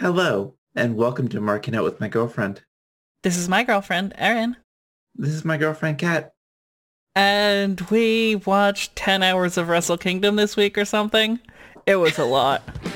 Hello, and welcome to Marking Out with my girlfriend. This is my girlfriend, Erin. This is my girlfriend, Kat. And we watched 10 hours of Wrestle Kingdom this week or something. It was a lot.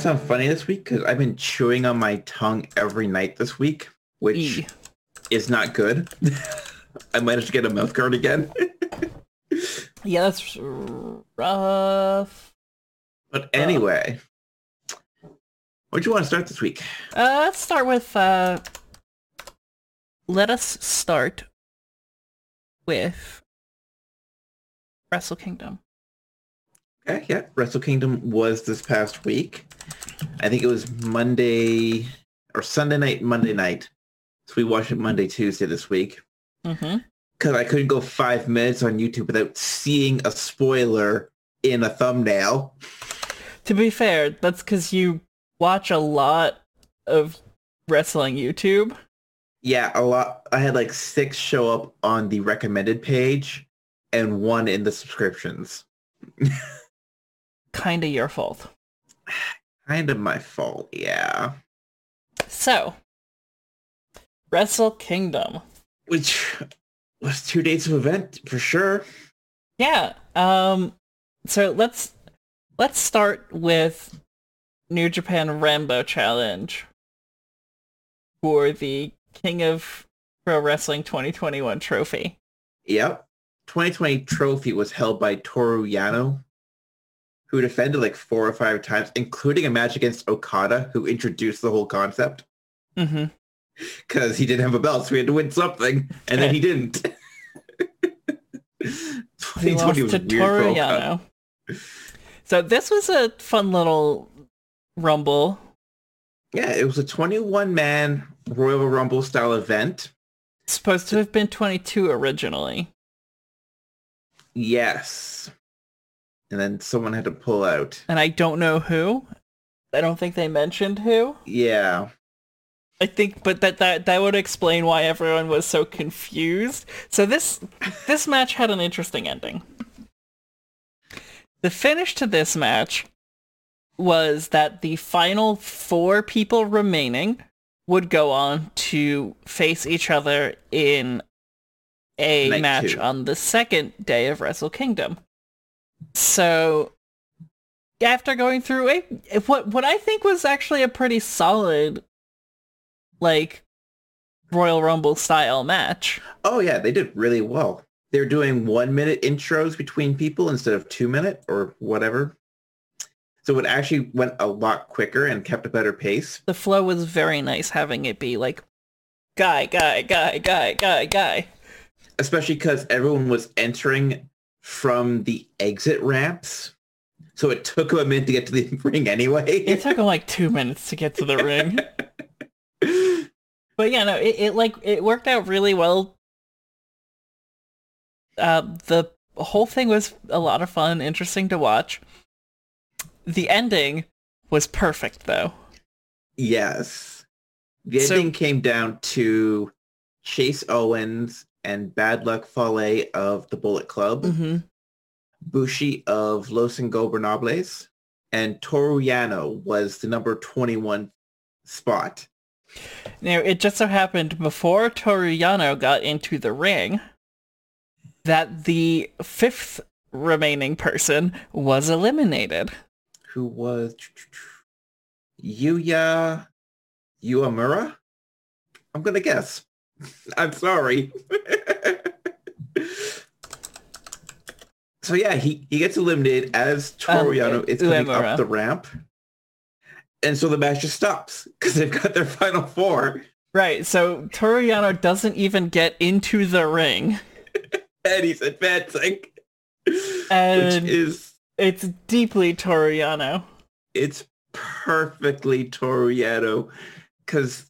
sound funny this week because I've been chewing on my tongue every night this week, which E. is not good. I might have to get a mouth guard again. Yeah, that's rough. but anyway, what do you want to start this week? Uh, let's start with, uh, let us start with Wrestle Kingdom. Okay, yeah, Wrestle Kingdom was this past week. I think it was Monday or Sunday night, Monday night. So we watched it Monday, Tuesday this week. Mm-hmm. because I couldn't go five minutes on YouTube without seeing a spoiler in a thumbnail. To be fair, that's because you watch a lot of wrestling YouTube. Yeah, a lot. I had like six show up on the recommended page and one in the subscriptions. Kinda your fault. Kind of my fault, yeah. So, Wrestle Kingdom. Which was two days of event for sure. Yeah. Um. So let's let's start with New Japan Rambo Challenge for the King of Pro Wrestling 2021 trophy. Yep. 2020 trophy was held by Toru Yano, who defended like four or five times, including a match against Okada, who introduced the whole concept. Mm-hmm. because he didn't have a belt, so he had to win something, and then he didn't. He 2020 lost was to weird for Okada. Toru Yano. So this was a fun little rumble. Yeah, it was a 21 man Royal Rumble style event. Supposed to have been 22 originally. Yes. And then someone had to pull out. And I don't know who. I don't think they mentioned who. Yeah. I think, but that, that that would explain why everyone was so confused. So this this match had an interesting ending. The finish to this match was that the final four people remaining would go on to face each other in a Night match two. on the second day of Wrestle Kingdom. So after going through a what what I think was actually a pretty solid like Royal Rumble style match. Oh, yeah, they did really well. They're doing one minute intros between people instead of two minute or whatever. So it actually went a lot quicker and kept a better pace. The flow was very nice having it be like guy, guy, guy, guy, guy, guy. especially because everyone was entering from the exit ramps. So it took them a minute to get to the ring anyway. It took him like two minutes to get to the ring. But yeah, no, it, it like it worked out really well. Uh, the whole thing was a lot of fun, interesting to watch. The ending was perfect though. yes. The So- ending came down to Chase Owens and Bad Luck Fale of the Bullet Club, hmm Bushi of Los Ingobernables, and Toru Yano was the number 21 spot. Now, it just so happened before Toru Yano got into the ring that the fifth remaining person was eliminated. Who was Yuya Uemura? I'm gonna guess. I'm sorry. so yeah, he, he gets eliminated as Toru Um, is coming Uemura. up the ramp. And so the match just stops because they've got their final four. Right, so Toru Yano doesn't even get into the ring. and he's advancing. And- Which is It's deeply Toru Yano. it's perfectly Toru Yano because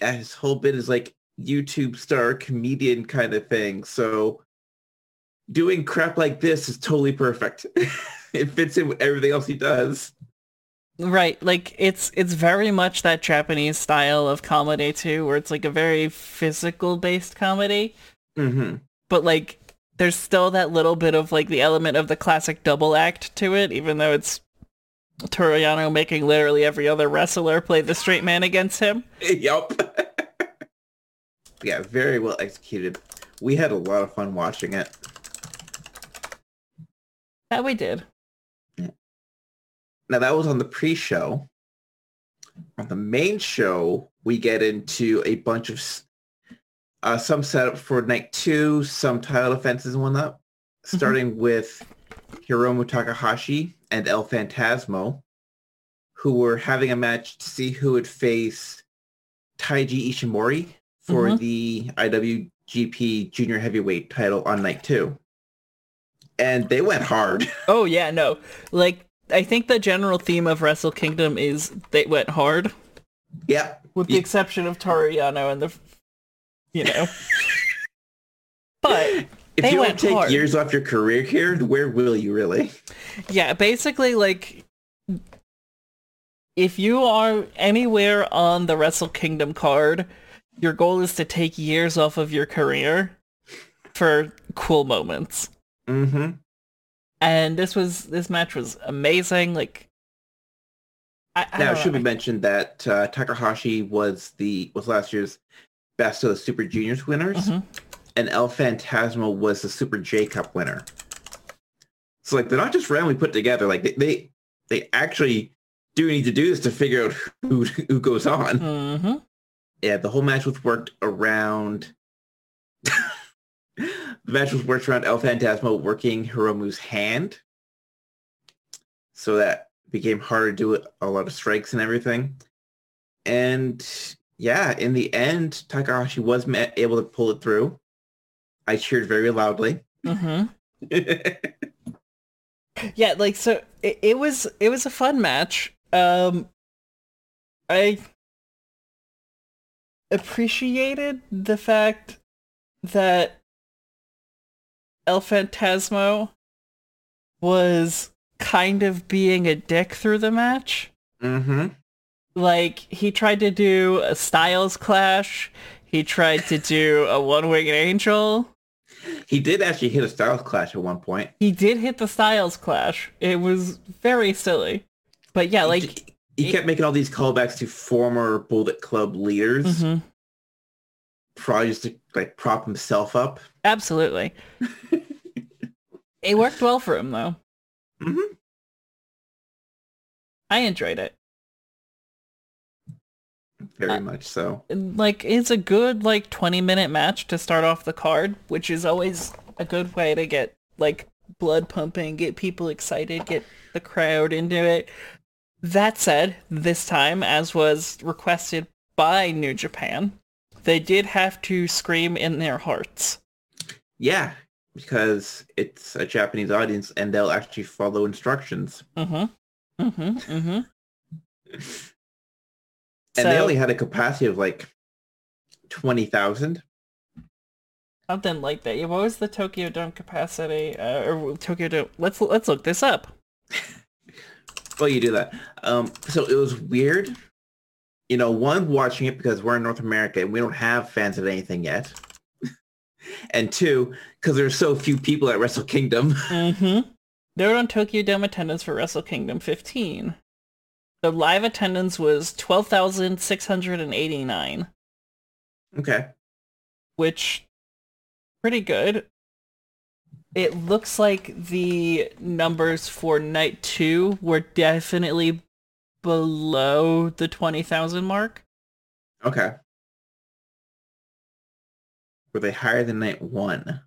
his whole bit is like YouTube star comedian kind of thing. So doing crap like this is totally perfect. it fits in with everything else he does. Right, like it's it's very much that Japanese style of comedy too, where it's like a very physical based comedy, hmm but like there's still that little bit of like the element of the classic double act to it, even though it's Toru Yano making literally every other wrestler play the straight man against him. Yup. Yeah, very well executed. We had a lot of fun watching it. That we did. Now that was on the pre-show. On the main show, we get into a bunch of uh, some setup for night two, some title defenses and whatnot. Starting with Hiromu Takahashi and El Fantasmo, who were having a match to see who would face Taiji Ishimori for Mhm. the IWGP Junior Heavyweight title on night two. And they went hard. Oh yeah, no. Like I think the general theme of Wrestle Kingdom is they went hard, yeah. with the exception of Toru Yano and the, you know. but If They you went don't take hard. years off your career here, where will you really? yeah, basically like if you are anywhere on the Wrestle Kingdom card, your goal is to take years off of your career for cool moments. Mm-hmm. And this was this match was amazing. Like, I, I Now, it should be mentioned that uh, Takahashi was the was last year's Best of the Super Juniors winners, Mhm. and El Fantasmo was the Super J Cup winner. So, like, they're not just randomly put together. Like, they they, they actually do need to do this to figure out who who goes on. Mhm. Yeah, the whole match was worked around. the match was worked around El Fantasmo working Hiromu's hand, so that became harder to do a lot of strikes and everything. And yeah, in the end, Takahashi was able to pull it through. I cheered very loudly. Mhm. Yeah, like so it, it was it was a fun match. Um I appreciated the fact that El Fantasmo was kind of being a dick through the match. mm-hmm. Like he tried to do a Styles clash, he tried to do a one-winged angel. He did actually hit a Styles Clash at one point. He did hit the Styles clash. It was very silly. But yeah, like he, kept making all these callbacks to former Bullet Club leaders. mhm. probably just to like prop himself up. Absolutely. it worked well for him though. Mhm. I enjoyed it. Very Uh, much so. Like it's a good like 20 minute match to start off the card, which is always a good way to get like blood pumping, get people excited, get the crowd into it. That said, this time as was requested by New Japan, they did have to scream in their hearts. Yeah, because it's a Japanese audience and they'll actually follow instructions. Mhm. Mhm. Mhm. And they only had a capacity of like 20,000. Something like that. Yeah, what was the Tokyo Dome capacity? Uh, or Tokyo Dome? Let's let's look this up. Well, you do that. Um, so it was weird. You know, one, watching it because we're in North America and we don't have fans of anything yet. and two, because there's so few people at Wrestle Kingdom. Mm-hmm. They were on Tokyo Dome attendance for Wrestle Kingdom 15. The live attendance was 12,689, okay. which pretty good. It looks like the numbers for night two were definitely below the 20,000 mark. Okay. Were they higher than night one?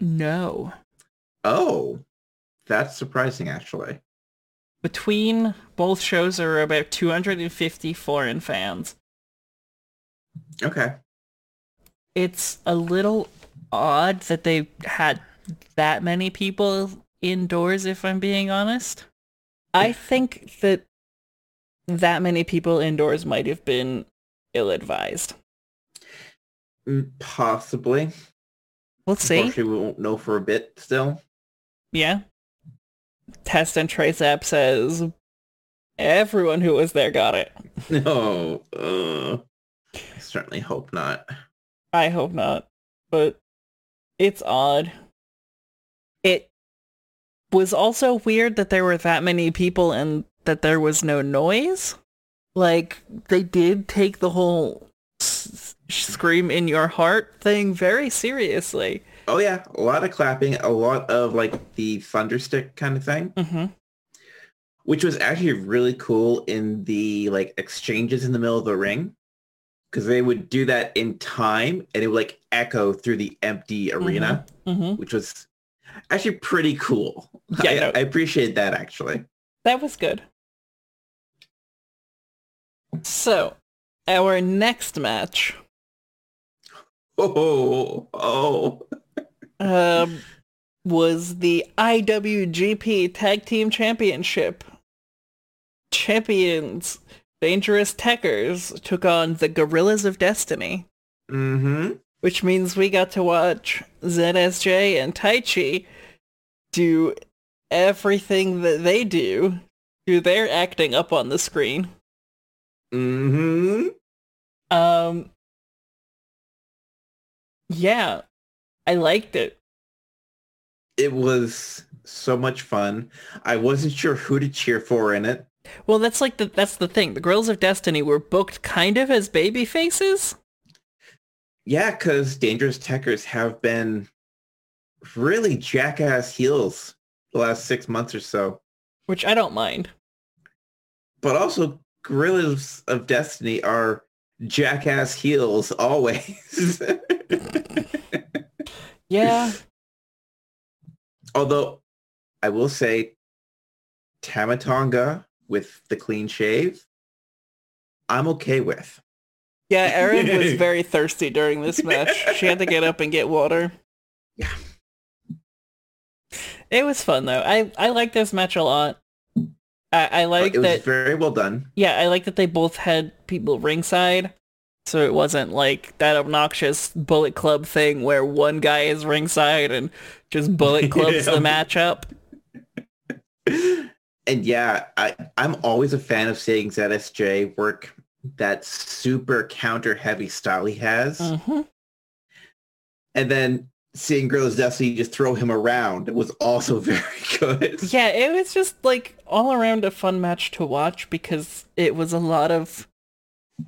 No. Oh, that's surprising, actually. Between both shows there are about 250 foreign fans. Okay. It's a little odd that they had that many people indoors, if I'm being honest. I think that that many people indoors might have been ill-advised. Mm, Possibly. We'll see. We won't know for a bit still. Yeah. Test and Trace app says everyone who was there got it. No. Uh, I certainly hope not. I hope not. But it's odd. Was also weird that there were that many people and that there was no noise. Like, they did take the whole s- scream in your heart thing very seriously. Oh yeah, a lot of clapping, a lot of like the thunderstick kind of thing, hmm which was actually really cool in the like exchanges in the middle of the ring. Because they would do that in time and it would like echo through the empty arena, hmm which was actually pretty cool. Yeah, I, no. I appreciate that actually. That was good. So, our next match Oh, oh. um, was the IWGP Tag Team Championship. Champions Dangerous Tekkers took on the Guerrillas of Destiny, Mm-hmm. Which means we got to watch ZSJ and Taichi do everything that they do, do their acting up on the screen. Mm-hmm. Um, yeah, I liked it. It was so much fun. I wasn't sure who to cheer for in it. Well, that's like the that's the thing. The Girls of Destiny were booked kind of as baby faces. Yeah, because Dangerous Tekkers have been really jackass heels the last six months or so. which I don't mind. But also, Guerrillas of Destiny are jackass heels always. Yeah, Although, I will say, Tama Tonga with the clean shave, I'm okay with. Yeah. Erin was very thirsty during this match. She had to get up and get water. Yeah. It was fun though. I I like this match a lot. I, I like it was that. very well done. Yeah, I like that they both had people ringside. So it wasn't like that obnoxious Bullet Club thing where one guy is ringside and just Bullet Clubs Yeah. the matchup. And yeah, I, I'm always a fan of seeing ZSJ work that super counter heavy style he has. hmm And then seeing Girls Destiny just throw him around was also very good. Yeah, it was just like all around a fun match to watch because it was a lot of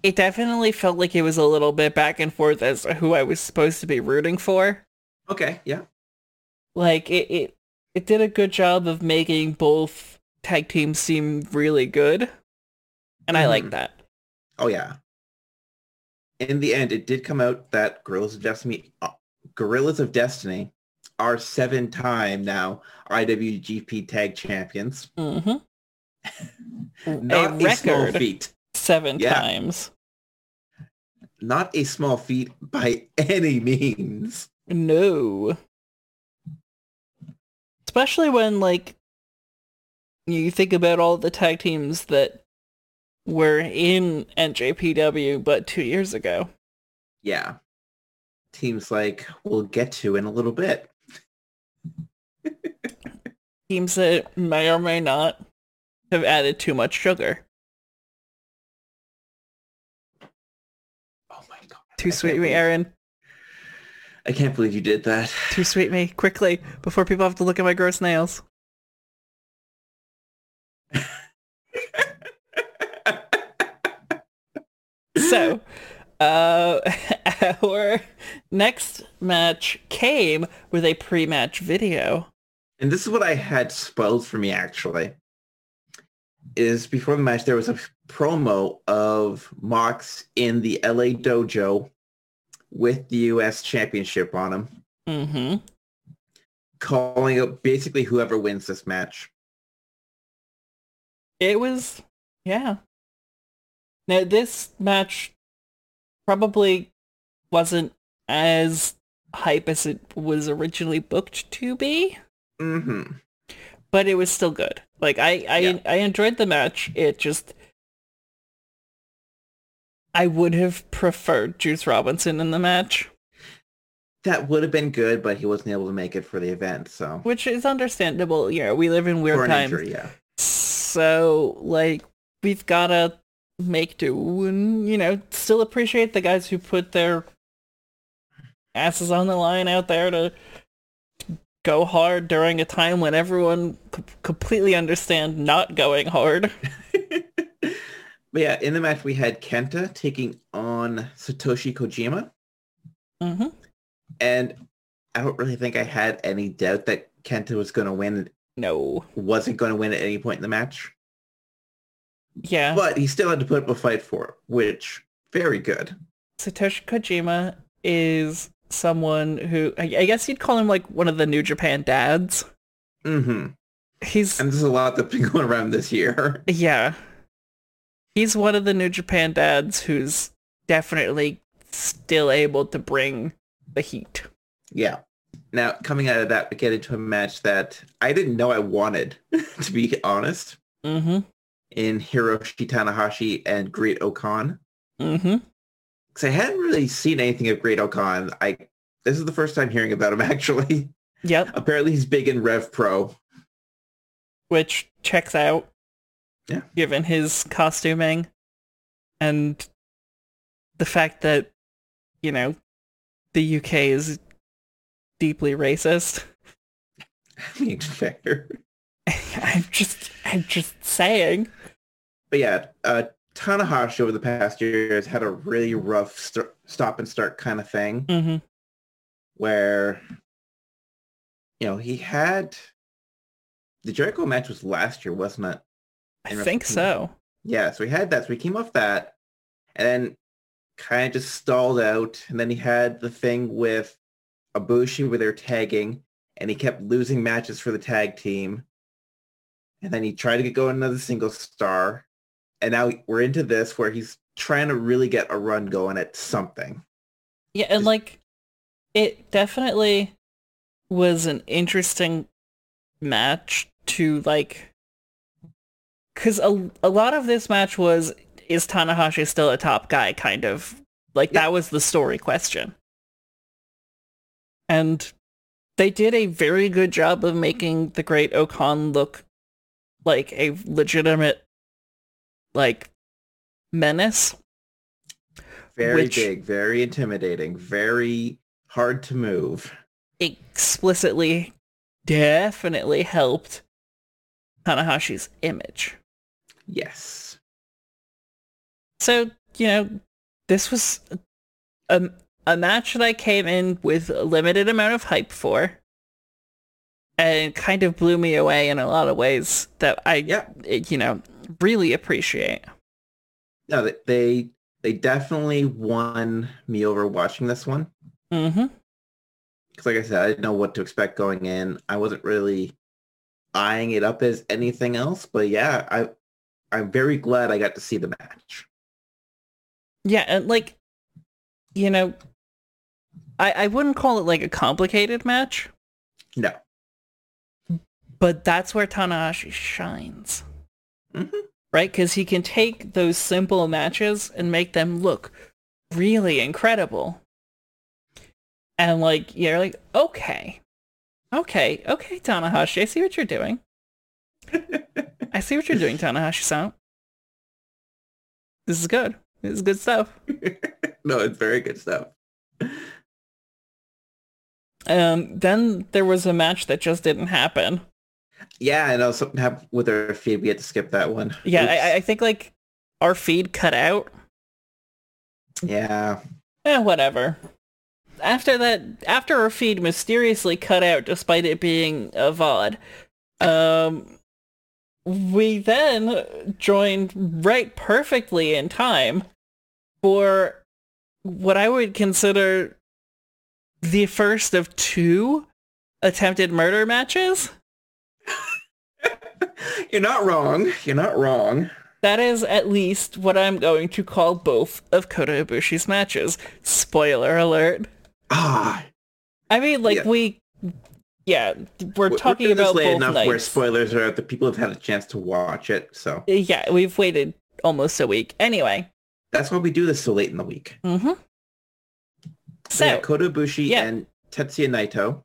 it definitely felt like it was a little bit back and forth as to who I was supposed to be rooting for. Okay, yeah. Like it it, it did a good job of making both tag teams seem really good. And I like Mhm. that. Oh yeah. In the end, it did come out that Guerrillas of Destiny, uh, Guerrillas of Destiny, are seven-time now IWGP Tag Champions. hmm Not a, small record. feat. Seven Yeah. times. Not a small feat by any means. No. Especially when like you think about all the tag teams that were in NJPW but two years ago. Yeah. Teams like we'll get to in a little bit. Teams that may or may not have added too much sugar. Oh my god. Too I sweet me, believe- Erin. I can't believe you did that. Too sweet me. Quickly, before people have to look at my gross nails. So, uh, our next match came with a pre-match video. And this is what I had spoiled for me actually. Is before the match there was a promo of Mox in the LA dojo with the US championship on him, Mm-hmm. calling out basically whoever wins this match. It was, yeah. Now this match probably wasn't as hype as it was originally booked to be, Mm-hmm. but it was still good. Like I, I, Yeah. I enjoyed the match. It just, I would have preferred Juice Robinson in the match, That would have been good, but he wasn't able to make it for the event, so which is understandable. You know, we live in weird times. injury, yeah. So, like, we've gotta make do and, you know, still appreciate the guys who put their asses on the line out there to go hard during a time when everyone c- completely understand not going hard. But yeah, in the match we had Kenta taking on Satoshi Kojima, hmm and I don't really think I had any doubt that Kenta was going to win. No. Wasn't going to win at any point in the match, Yeah. but he still had to put up a fight for it, which very good. Satoshi Kojima is someone who, I, I guess you'd call him like one of the New Japan dads. Mm-hmm. He's, And there's a lot that's been going around this year. yeah. He's one of the New Japan dads who's definitely still able to bring the heat. Yeah. Now, coming out of that, we get into a match that I didn't know I wanted, to be honest, Mm-hmm. In Hiroshi Tanahashi and Great-O-Khan. Mm-hmm. Because I hadn't really seen anything of Great-O-Khan. I this is the first time hearing about him actually. Yep. Apparently he's big in Rev Pro. Which checks out. Yeah. Given his costuming and the fact that, you know, the UK is deeply racist. I mean, fair. I'm just, I'm just saying. But yeah, uh, Tanahashi over the past years had a really rough st- stop and start kind of thing Mm-hmm. where, you know, he had the Jericho match was last year, wasn't it? I think so. Yeah, so he had that. So he came off that and then kind of just stalled out. And then he had the thing with Ibushi where they're tagging and he kept losing matches for the tag team. And then he tried to get going another single star. And now we're into this where he's trying to really get a run going at something. Yeah, and like, it definitely was an interesting match to like, because a, a lot of this match was, is Tanahashi still a top guy kind of, like Yeah. that was the story question. And they did a very good job of making the great O-Khan look like a legitimate, like, menace. Very Which- big, very intimidating, very hard to move. explicitly definitely helped Tanahashi's image. Yes. So, you know, this was a, a match that I came in with a limited amount of hype for. And kind of blew me away in a lot of ways that I, Yeah. you know, really appreciate. No, they- they definitely won me over watching this one. Mm-hmm. because like I said, I didn't know what to expect going in. I wasn't really eyeing it up as anything else, but yeah, I I'm very glad I got to see the match. Yeah, and like, you know, I, I wouldn't call it like a complicated match. No. But that's where Tanahashi shines, hmm right? Because he can take those simple matches and make them look really incredible. And like, you're like, okay, okay, okay, Tanahashi, I see what you're doing. I see what you're doing, Tanahashi-san. This is good. This is good stuff. no, it's very good stuff. Um, then there was a match that just didn't happen. Yeah, I know something happened with our feed. We had to skip that one. Yeah, I, I think like our feed cut out. yeah. Eh, whatever. After that, after our feed mysteriously cut out despite it being a VOD, um, we then joined right perfectly in time for what I would consider the first of two attempted murder matches. You're not wrong. You're not wrong. That is at least what I'm going to call both of Kota Ibushi's matches. Spoiler alert. Ah, I mean, like Yeah. we, yeah, we're we're talking this about late both enough nights. where spoilers are out that people have had a chance to watch it. So Yeah, we've waited almost a week. Anyway, That's why we do this so late in the week. Mm-hmm. So, So yeah, Kota Ibushi yeah. and Tetsuya Naito.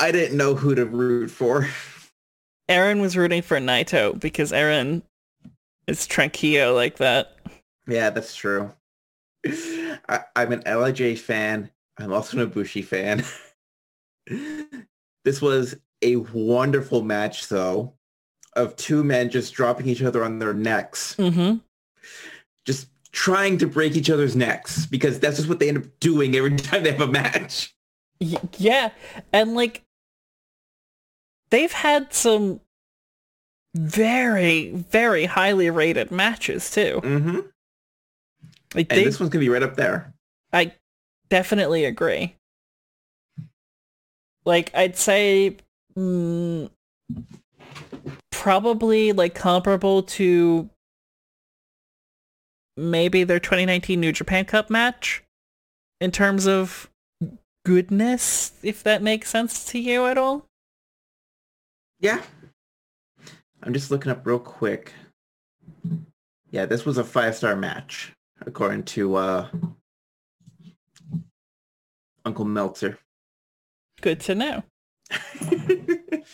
I didn't know who to root for. Erin was rooting for Naito because Erin is tranquillo like that. Yeah, that's true. I, I'm an LIJ fan. I'm also an Ibushi fan. this was a wonderful match, though, of two men just dropping each other on their necks, Mm-hmm. just trying to break each other's necks, because that's just what they end up doing every time they have a match. Yeah, and like they've had some very, very highly rated matches too. Mm-hmm. Like And they, this one's gonna be right up there. I definitely agree. Like I'd say, mm, probably like comparable to maybe their 2019 New Japan Cup match in terms of goodness, if that makes sense to you at all. Yeah. I'm just looking up real quick. Yeah, this was a five-star match, according to uh, Uncle Meltzer. Good to know.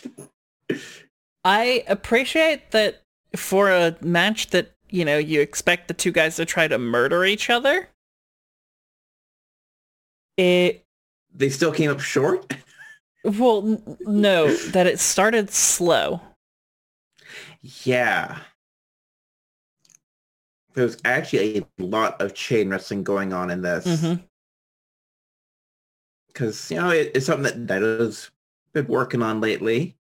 I appreciate that for a match that, you know, you expect the two guys to try to murder each other. It, they still came up short? well, no, that it started slow. Yeah. There's actually a lot of chain wrestling going on in this. Because, you know, it, it's something that Naito's been working on lately.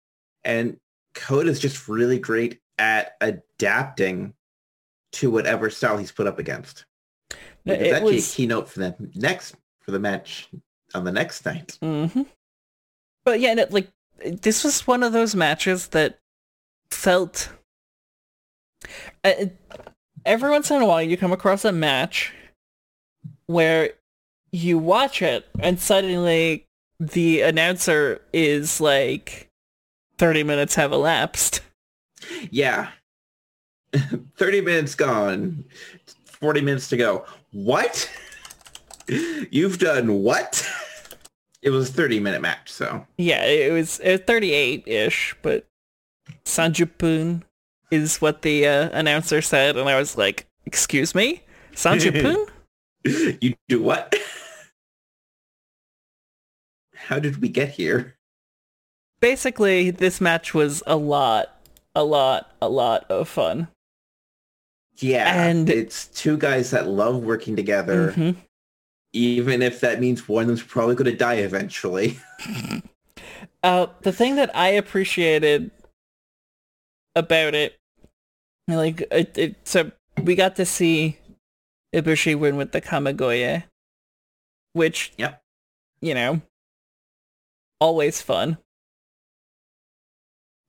And Code is just really great at adapting to whatever style he's put up against. Which is It actually was, a keynote for the next for the match on the next night. hmm But yeah, no, like this was one of those matches that felt. Uh, every once in a while, you come across a match where you watch it and suddenly the announcer is like, "30 minutes have elapsed." Yeah. 30 minutes gone. 40 minutes to go. What? You've done what? It was a 30 minute match, so. Yeah, it was, it was 38-ish, but Sanjupun is what the uh, announcer said, and I was like, "Excuse me, Sanjupun." You do what? How did we get here? basically this match was a lot a lot a lot of fun Yeah. And- it's two guys that love working together, Mhm. Even if that means one of them's probably going to die eventually. uh the thing that i appreciated about it like it, it so we got to see ibushi win with the kamigoye which Yep. you know always fun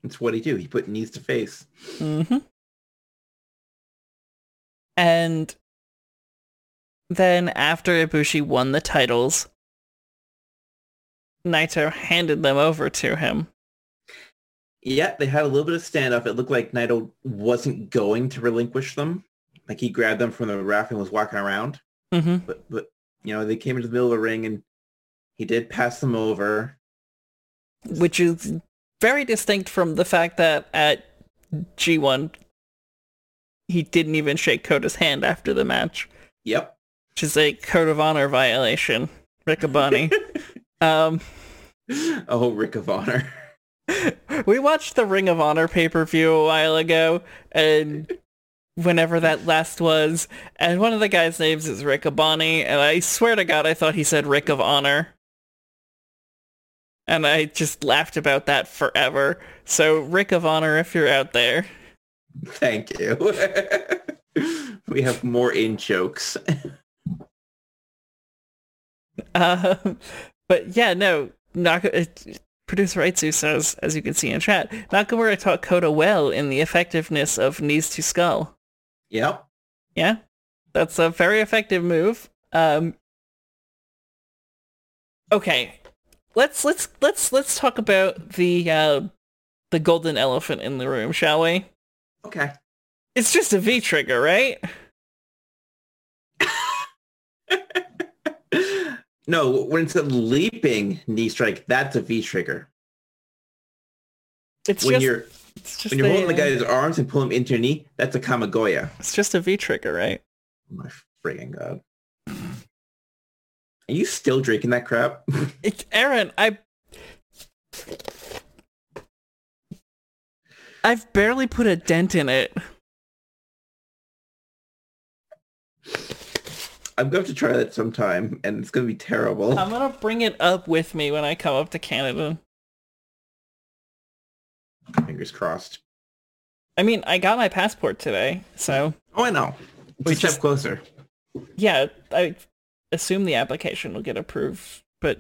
It's what he do. He put knees to face. hmm And then after Ibushi won the titles, Naito handed them over to him. Yeah, they had a little bit of standoff. It looked like Naito wasn't going to relinquish them. Like he grabbed them from the ref and was walking around. hmm But, but you know, they came into the middle of the ring and he did pass them over. Which is very distinct from the fact that at G1, he didn't even shake Kota's hand after the match, Yep. Which is a code of honor violation. Riccaboni. um, oh, Rick of Honor. we watched the Ring of Honor pay-per-view a while ago, and whenever that last was, and one of the guys' names is Riccaboni, and I swear to God, I thought he said Rick of Honor. And I just laughed about that forever. So, Rick of Honor, if you're out there. Thank you. we have more in jokes. Um, but yeah, no, Naka- uh, producer Raitsu says, as you can see in chat, Nakamura taught Kota well in the effectiveness of knees to skull. Yep. Yeah, that's a very effective move. Um, okay, let's let's let's let's talk about the uh, the golden elephant in the room, shall we? Okay. It's just a V trigger, right? No, when it's a leaping knee strike, that's a V trigger. It's When just you're it's just when you're a, holding the guy's arms and pull him into your knee, that's a Kamigoye. It's just a V trigger, right? Oh my friggin' god. Are you still drinking that crap? It, Erin, I I've barely put a dent in it. I'm going to try that sometime, and it's going to be terrible. I'm gonna bring it up with me when I come up to Canada. Fingers crossed. I mean, I got my passport today, so Oh, I know. We step closer. yeah, I assume the application will get approved, but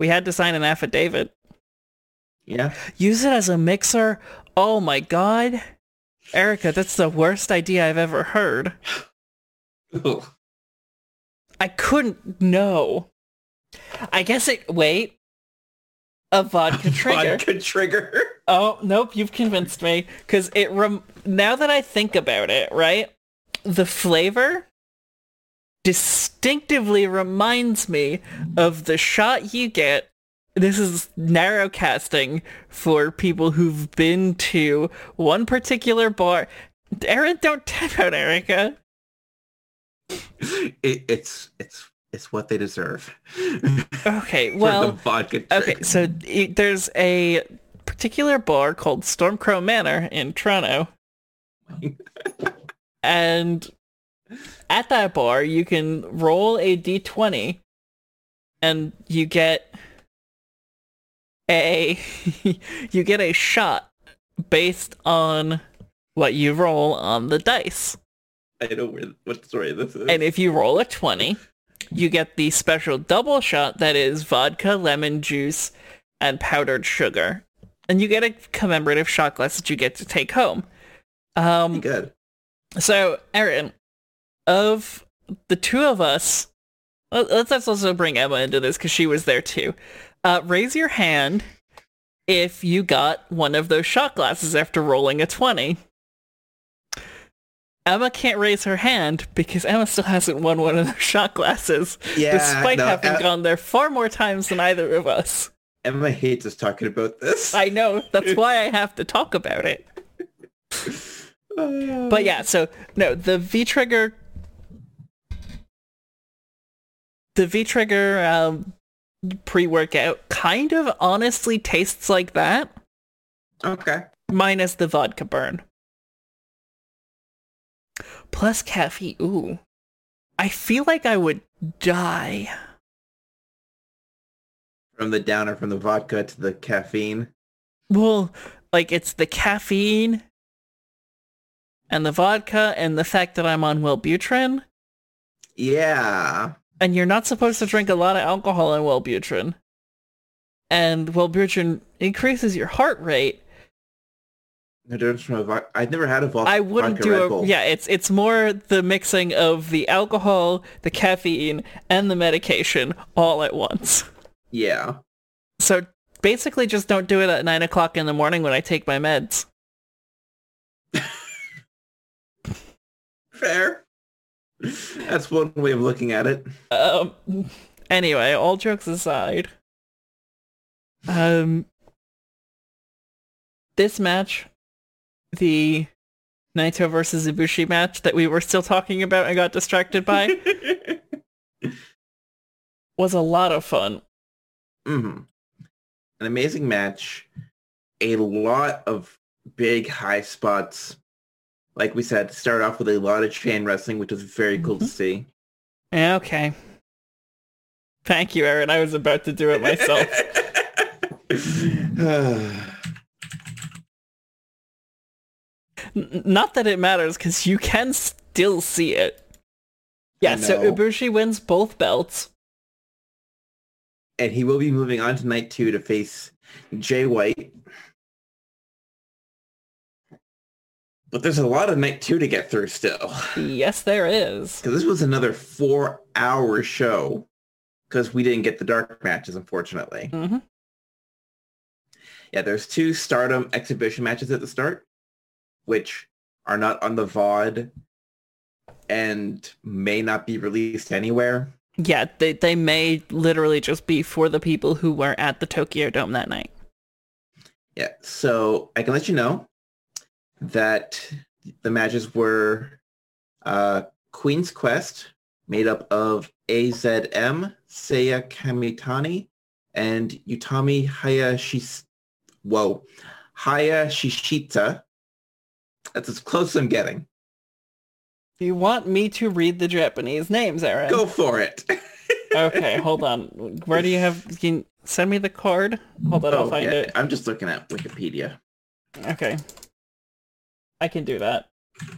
we had to sign an affidavit. Yeah. Use it as a mixer? Oh my god. Erica, that's the worst idea I've ever heard. I couldn't know. I guess it wait. A vodka trigger. Vodka trigger. Oh, nope, you've convinced me cuz it rem- now that I think about it, right? The flavor distinctively reminds me of the shot you get this is narrow casting for people who've been to one particular bar. Erin, don't tap out Erica. It, it's it's it's what they deserve. Okay, well, okay, so i- there's a particular bar called Stormcrow Manor in Toronto. and at that bar, you can roll a d20 and you get a you get a shot based on what you roll on the dice. I know where what story this is. And if you roll a 20, you get the special double shot that is vodka, lemon juice, and powdered sugar. And you get a commemorative shot glass that you get to take home. Um, good. so, Erin, of the two of us, let- let's let's also bring Emma into this because she was there too. Uh, raise your hand if you got one of those shot glasses after rolling a 20. Emma can't raise her hand because Emma still hasn't won one of those shot glasses, Yeah, despite no, having gone there far more times than either of us. Emma hates us talking about this. I know, that's why I have to talk about it. But yeah, so no, the V trigger, the V trigger um, pre workout kind of honestly tastes like that, okay. minus the vodka burn. Plus caffeine. Ooh, I feel like I would die. From the downer from the vodka to the caffeine. Well, like it's the caffeine and the vodka and the fact that I'm on Wellbutrin. Yeah. and you're not supposed to drink a lot of alcohol in Wellbutrin. And Wellbutrin increases your heart rate. Difference from a vodka. I've never had a vodka. I wouldn't do a Bull. yeah. It's it's more the mixing of the alcohol, the caffeine, and the medication all at once. Yeah. So basically, just don't do it at nine o'clock in the morning when I take my meds. Fair. That's one way of looking at it. Um. Anyway, all jokes aside, um, this match, the Naito versus Ibushi match that we were still talking about and got distracted by, was a lot of fun. hmm An amazing match. A lot of big high spots. Like we said, start off with a lot of chain wrestling, which was very cool to Mhm. see. Okay. Thank you, Erin. I was about to do it myself. N- not that it matters, because you can still see it. Yeah, so. Ibushi wins both belts. and he will be moving on to night two to face Jay White. But there's a lot of night two to get through still. Yes, there is. Because this was another four hour show. Because we didn't get the dark matches, unfortunately. hmm Yeah, there's two Stardom exhibition matches at the start, which are not on the VOD and may not be released anywhere. Yeah, they they may literally just be for the people who were at the Tokyo Dome that night. Yeah, so I can let you know that the matches were uh, Queen's Quest, made up of AZM, Saya Kamitani, and Utami Hayashi. Whoa, Hayashishita. That's as close as I'm getting. Do you want me to read the Japanese names, Erin? Go for it. okay, hold on. Where do you have? Can you send me the card? Hold on, I'll Oh, find yeah, it. I'm just looking at Wikipedia. Okay. I can do that.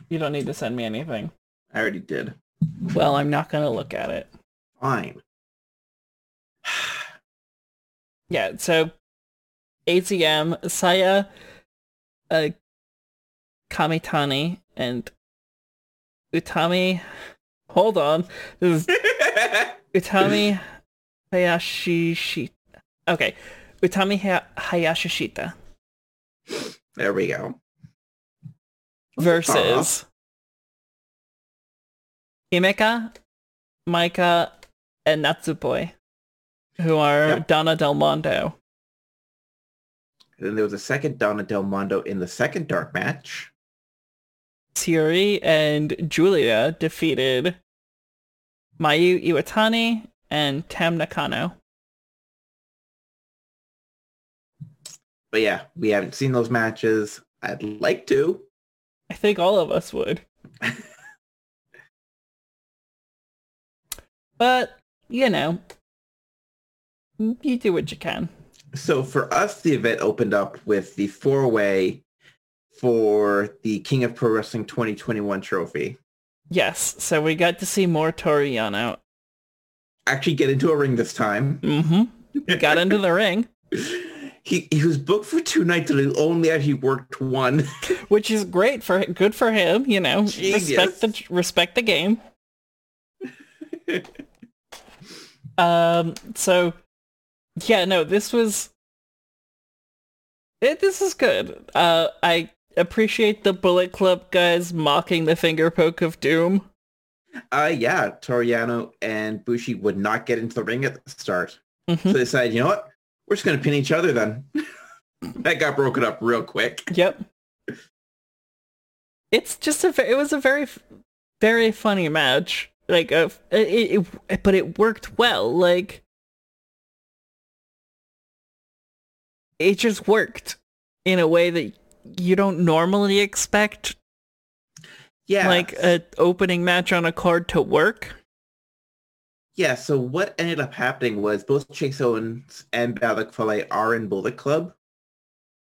You don't need to send me anything. I already did. Well, I'm not gonna look at it. Fine. Yeah, so AZM, Saya, uh, Kamitani, and Utami. Hold on. This is Utami Hayashishita. Okay. Utami Ha- Hayashishita there we go. versus Himeka, Maika, and Natsupoi, who are Yep. Donna Del Mondo. And then there was a second Donna Del Mondo in the second dark match. Syuri and Giulia defeated Mayu Iwatani and Tam Nakano. But yeah, we haven't seen those matches. I'd like to. I think all of us would. but, you know, you do what you can. So for us, the event opened up with the four-way for the King of Pro Wrestling 2021 trophy. Yes, so we got to see more Toru Yano. Actually get into a ring this time. Mm-hmm. Got into the ring, He, he was booked for two nights and he only actually worked one. which is great for good for him, you know. Genius. Respect the respect the game. Um, so yeah, no, this was it, this is good. Uh, I appreciate the Bullet Club guys mocking the finger poke of doom. uh, yeah, Toru Yano and Bushi would not get into the ring at the start. Mhm. So they decided, you know what? We're just going to pin each other then. that got broken up real quick. Yep. It's just a it was a very very funny match. Like uh, it, it but it worked well. Like it just worked in a way that you don't normally expect Yeah. like a opening match on a card to work. Yeah, so what ended up happening was both Chase Owens and Bad Luck Fale are in Bullet Club.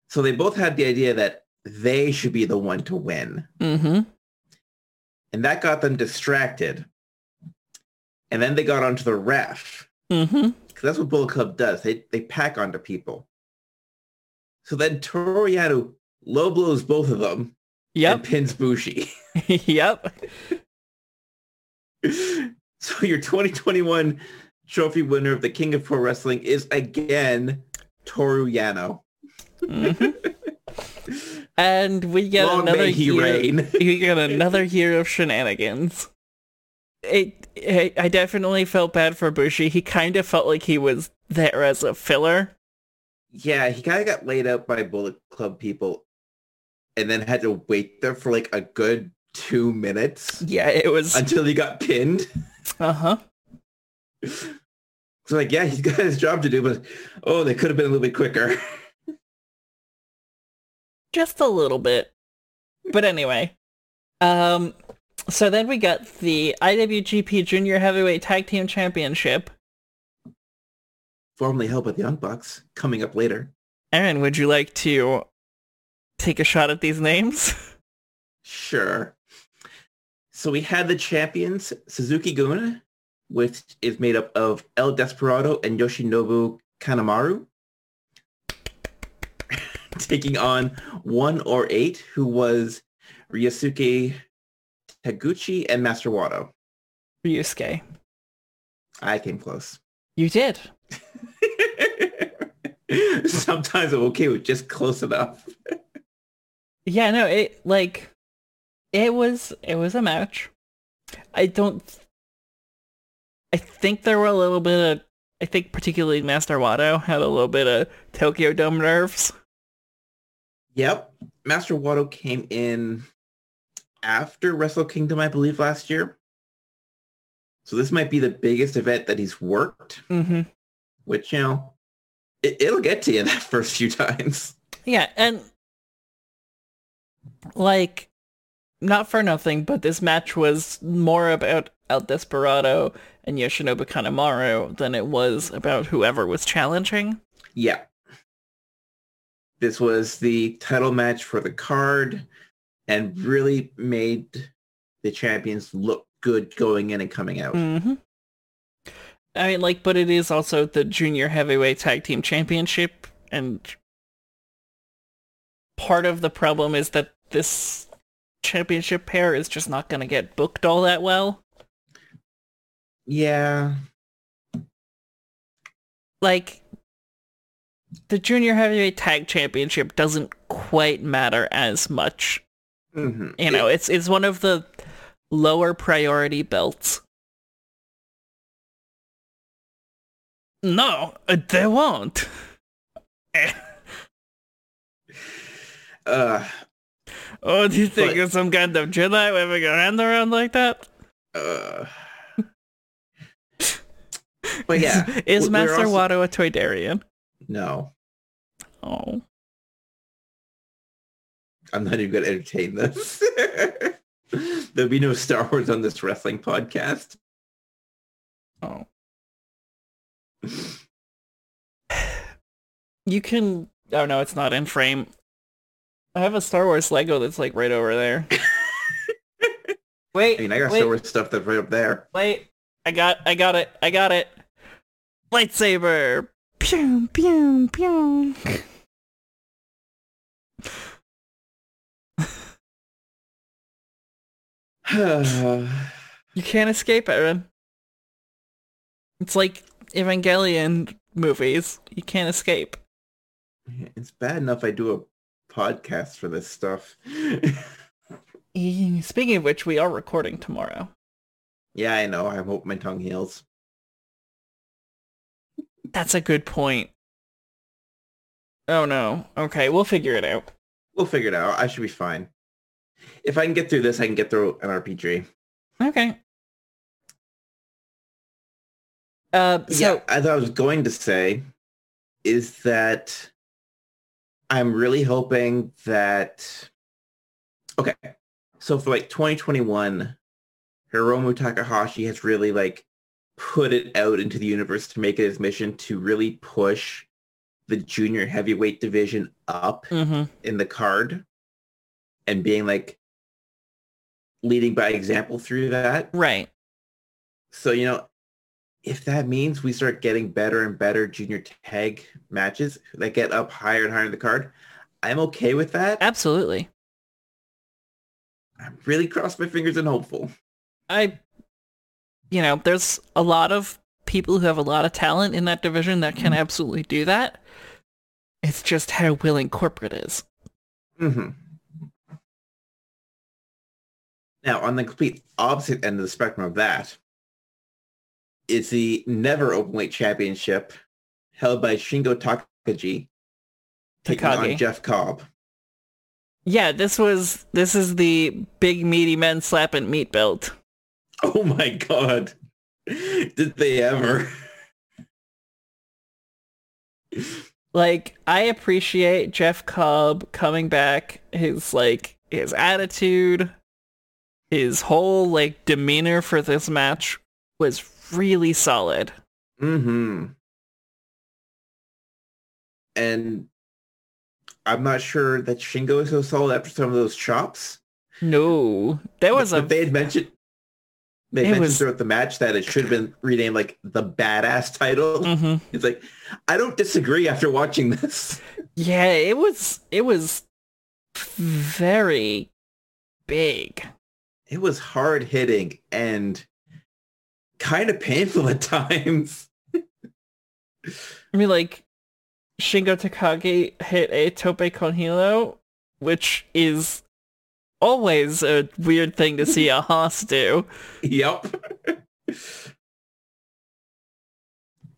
So they both had the idea that they should be the one to win. Mm-hmm. And that got them distracted. And then they got onto the ref. Mm-hmm. Because that's what Bullet Club does. They they pack onto people. So then Toru Yano low blows both of them and Yep. pins Bushi. yep. so your 2021 trophy winner of the King of Pro Wrestling is again Toru Yano. Mhm. And we get Long another year. you get another year of shenanigans. It, it, I definitely felt bad for Bushi. He kind of felt like he was there as a filler. yeah, he kind of got laid out by Bullet Club people and then had to wait there for like a good two minutes Yeah, it was. until he got pinned. Uh huh. So like, yeah, he's got his job to do, but oh, they could have been a little bit quicker. Just a little bit. But anyway, um, so then we got the IWGP Junior Heavyweight Tag Team Championship. Formerly held by the Young Bucks, coming up later. Erin, would you like to take a shot at these names? Sure. So we had the champions, Suzuki Gun, which is made up of El Desperado and Yoshinobu Kanemaru, taking on one or eight, who was Ryusuke Taguchi and Master Wato. Ryusuke. I came close. You did. Sometimes I'm okay with just close enough. Yeah, no, it like it was it was a match. I don't I think there were a little bit of I think particularly Master Wato had a little bit of Tokyo Dome nerves. Yep. Master Wato came in after Wrestle Kingdom, I believe, last year. So this might be the biggest event that he's worked, Mm-hmm. which, you know, it, it'll get to you that first few times. Yeah, and like not for nothing, but this match was more about El Desperado and Yoshinobu Kanemaru than it was about whoever was challenging. Yeah. This was the title match for the card and really made the champions look good going in and coming out. Mm-hmm. I mean, like, but it is also the junior heavyweight tag team championship, and part of the problem is that this championship pair is just not going to get booked all that well. Yeah. Like, the junior heavyweight tag championship doesn't quite matter as much. hmm You know, it's it's one of the lower priority belts. No, uh, they won't. uh, Oh, do you think But- you're some kind of Jedi waving a hand around like that? uh. But yeah, Is, is Master also- Watto a Toydarian? no. Oh. I'm not even going to entertain this. There'll be no Star Wars on this wrestling podcast. Oh. You can... Oh, no, it's not in frame. I have a Star Wars Lego that's, like, right over there. Wait, I mean, I got wait, Star Wars stuff that's right up there. wait. I got, I got it, I got it. Lightsaber! Pew, pew, pew. You can't escape, Erin. It's like Evangelion movies. You can't escape. it's bad enough I do podcast for this stuff. Speaking of which, we are recording tomorrow. yeah, I know. I hope my tongue heals. That's a good point. Oh no. Okay, we'll figure it out. We'll figure it out. I should be fine. If I can get through this, I can get through an RPG. Okay. Uh, so yeah, as I was going to say, is that I'm really hoping that. Okay, so for like 2021, Hiromu Takahashi has really like put it out into the universe to make it his mission to really push the junior heavyweight division up mhm. in the card and being like leading by example through that. right. So, you know, if that means we start getting better and better junior tag matches that get up higher and higher in the card, I'm okay with that. Absolutely. I'm really cross my fingers and hopeful. I, you know, there's a lot of people who have a lot of talent in that division that can absolutely do that. It's just how willing corporate is. Mm-hmm. Now, on the complete opposite end of the spectrum of that, is the never openweight championship held by Shingo Takagi taking on Jeff Cobb. Yeah, this was this is the big meaty men slapping meat belt. Oh my god. Did they ever? Like I appreciate Jeff Cobb coming back, his like his attitude, his whole like demeanor for this match was really solid. Mm-hmm. And I'm not sure that Shingo is so solid after some of those chops. No, there was But a they had mentioned they mentioned was- throughout the match that it should have been renamed like the badass title. Mm-hmm. It's like I don't disagree after watching this. Yeah, it was it was very big. It was hard hitting and kind of painful at times. I mean, like Shingo Takagi hit a tope con hilo, which is always a weird thing to see a hoss do. yep.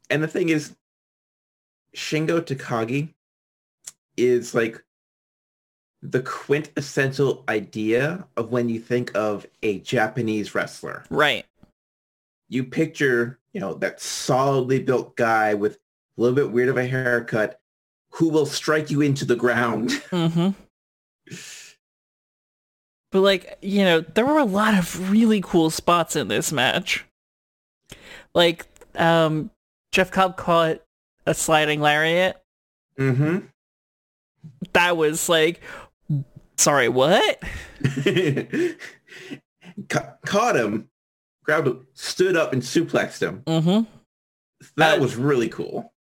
And the thing is, Shingo Takagi is like the quintessential idea of when you think of a Japanese wrestler. Right. You picture, you know, that solidly built guy with a little bit weird of a haircut who will strike you into the ground. Mm-hmm. But like, you know, there were a lot of really cool spots in this match. Like, um, Jeff Cobb caught a sliding lariat. mm-hmm. That was like, sorry, what? Ca- caught him, grabbed him, stood up and suplexed him. Mm-hmm. That Uh, was really cool.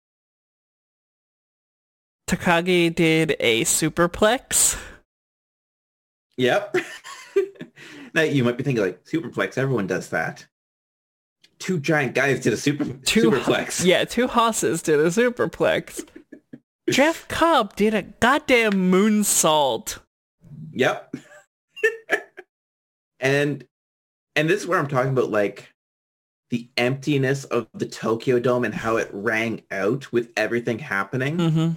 Takagi did a superplex. Yep. now you might be thinking like superplex, everyone does that. Two giant guys did a super Two superplex. Yeah, two hosses did a superplex. Jeff Cobb did a goddamn moonsault. Yep. and and this is where I'm talking about like the emptiness of the Tokyo Dome and how it rang out with everything happening. Mm-hmm.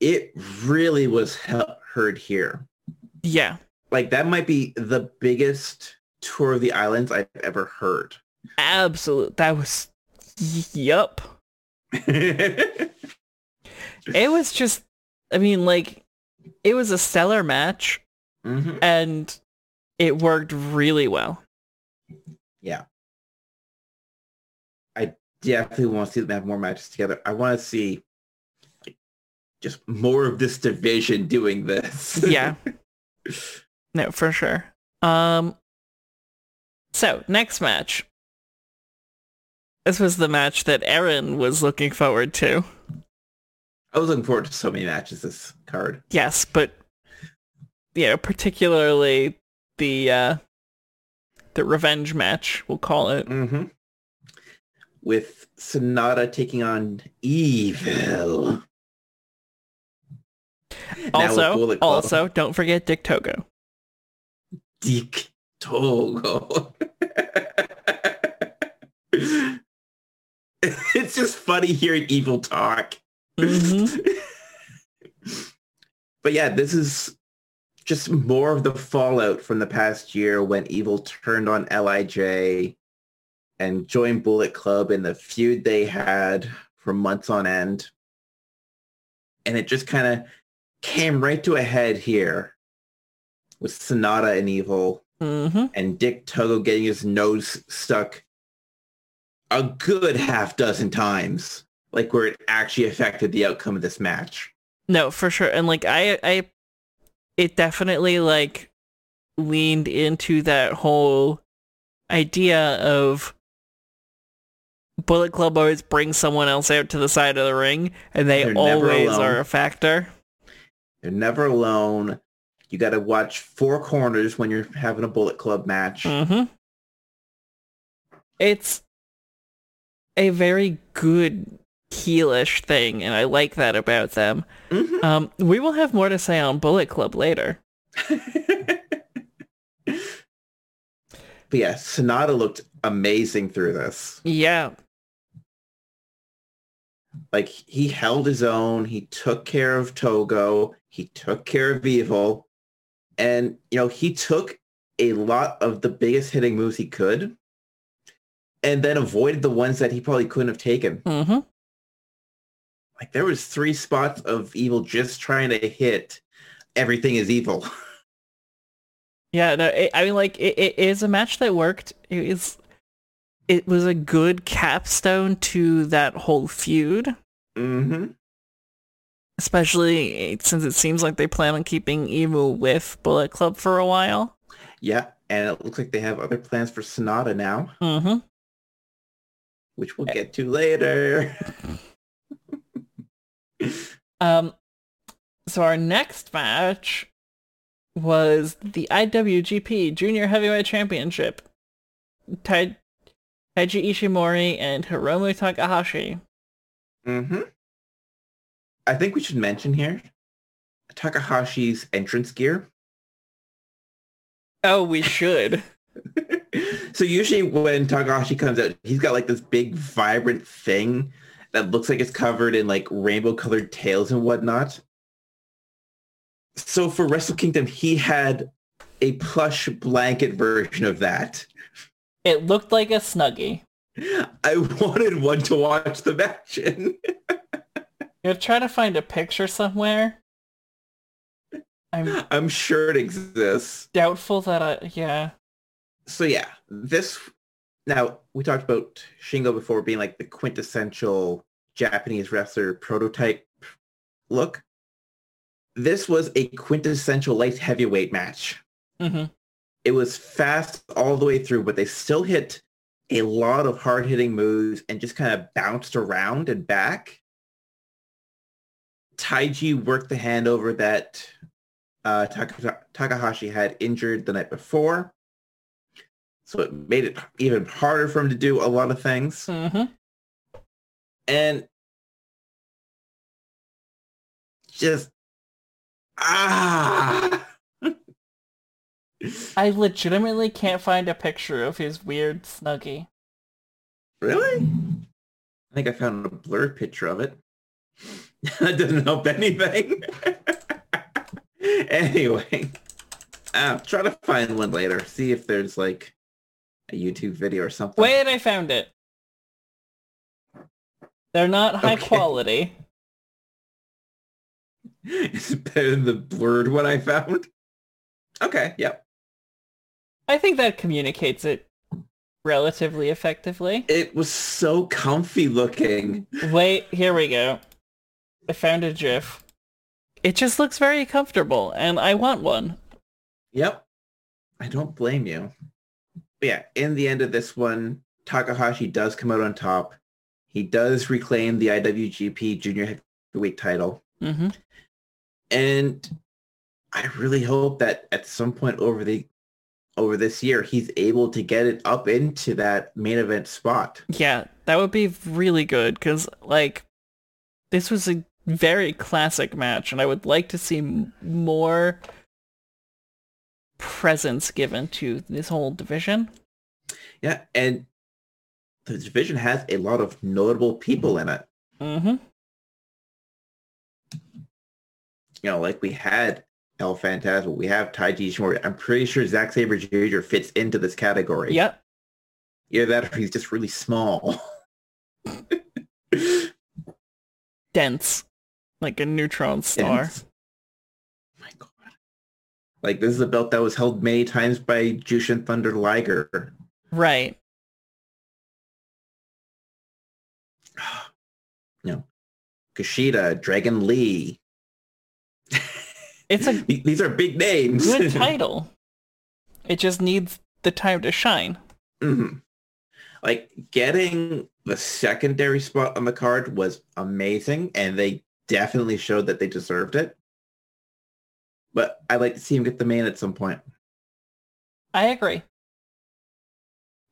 It really was he- heard here. Yeah, Like that might be the biggest tour of the islands I've ever heard. absolute. That was, yup. It was just, I mean, like, it was a stellar match, Mhm. and it worked really well. Definitely want to see them have more matches together. I want to see like, just more of this division doing this. Yeah. No, for sure. Um. So next match. This was the match that Erin was looking forward to. I was looking forward to so many matches this card. Yes, but you know, particularly the uh the revenge match, we'll call it. Mm-hmm. With Sanada taking on Evil. Also, also, don't forget Dick Togo. Dick Togo. it's just funny hearing Evil talk. Mhm. but yeah, this is just more of the fallout from the past year when Evil turned on LIJ and joined Bullet Club in the feud they had for months on end. And it just kind of came right to a head here with Sanada and Evil Mhm. and Dick Togo getting his nose stuck a good half dozen times, like where it actually affected the outcome of this match. No, for sure. And like I I it definitely like leaned into that whole idea of Bullet Club always brings someone else out to the side of the ring and they They're always are a factor. They're never alone. You got to watch four corners when you're having a Bullet Club match. hmm It's a very good heelish thing, and I like that about them. Mhm. Um, we will have more to say on Bullet Club later. but yeah, Sanada looked amazing through this. Yeah, Like he held his own. He took care of Togo. He took care of Evil. And, you know, he took a lot of the biggest hitting moves he could and then avoided the ones that he probably couldn't have taken. hmm Like there was three spots of Evil just trying to hit everything is evil. yeah. No, it, I mean, like it, it is a match that worked. It is. It was a good capstone to that whole feud, Mm-hmm. especially since it seems like they plan on keeping Evil with Bullet Club for a while. Yeah. And it looks like they have other plans for Sanada now, Mm-hmm. which we'll get to later. Um, so our next match was the IWGP Junior Heavyweight Championship. Tai- Taiji Ishimori and Hiromu Takahashi. hmm I think we should mention here Takahashi's entrance gear. Oh, we should. so usually when Takahashi comes out, he's got like this big vibrant thing that looks like it's covered in like rainbow colored tails and whatnot. So for Wrestle Kingdom, he had a plush blanket version of that. It looked like a snuggie. I wanted one to watch the match in. You try to find a picture somewhere. I'm I'm sure it exists. doubtful that I yeah. So yeah, this now we talked about Shingo before being like the quintessential Japanese wrestler prototype look. This was a quintessential light heavyweight match. hmm It was fast all the way through, but they still hit a lot of hard hitting moves and just kind of bounced around and back. Taiji worked the handover that uh, Taka- Takahashi had injured the night before. So it made it even harder for him to do a lot of things. hmm And just, ah! I legitimately can't find a picture of his weird snuggie. Really? I think I found a blurred picture of it. that doesn't help anything. anyway, I'll try to find one later. See if there's like a YouTube video or something. Wait, I found it. They're not high Okay. quality. Is it better than the blurred one I found? Okay, yep. I think that communicates it relatively effectively. It was so comfy looking. Wait, here we go. I found a GIF. It just looks very comfortable, and I want one. Yep. I don't blame you. But yeah, in the end of this one, Takahashi does come out on top. He does reclaim the IWGP Junior Heavyweight title. hmm And I really hope that at some point over the over this year, he's able to get it up into that main event spot. Yeah, that would be really good, because, like, this was a very classic match, and I would like to see m- more presence given to this whole division. Yeah, and the division has a lot of notable people in it. hmm You know, like we had El Phantasmo, we have Taiji Ishimori. I'm pretty sure Zack Sabre Jr. fits into this category. Yep. Either that or he's just really small. Dense. Like a neutron star. Dense. My God. Like this is a belt that was held many times by Jushin Thunder Liger. Right. Kushida, Dragon Lee. It's a These are big names. good title. It just needs the time to shine. Mhm. Like getting the secondary spot on the card was amazing, and they definitely showed that they deserved it. But I'd like to see him get the main at some point. I agree.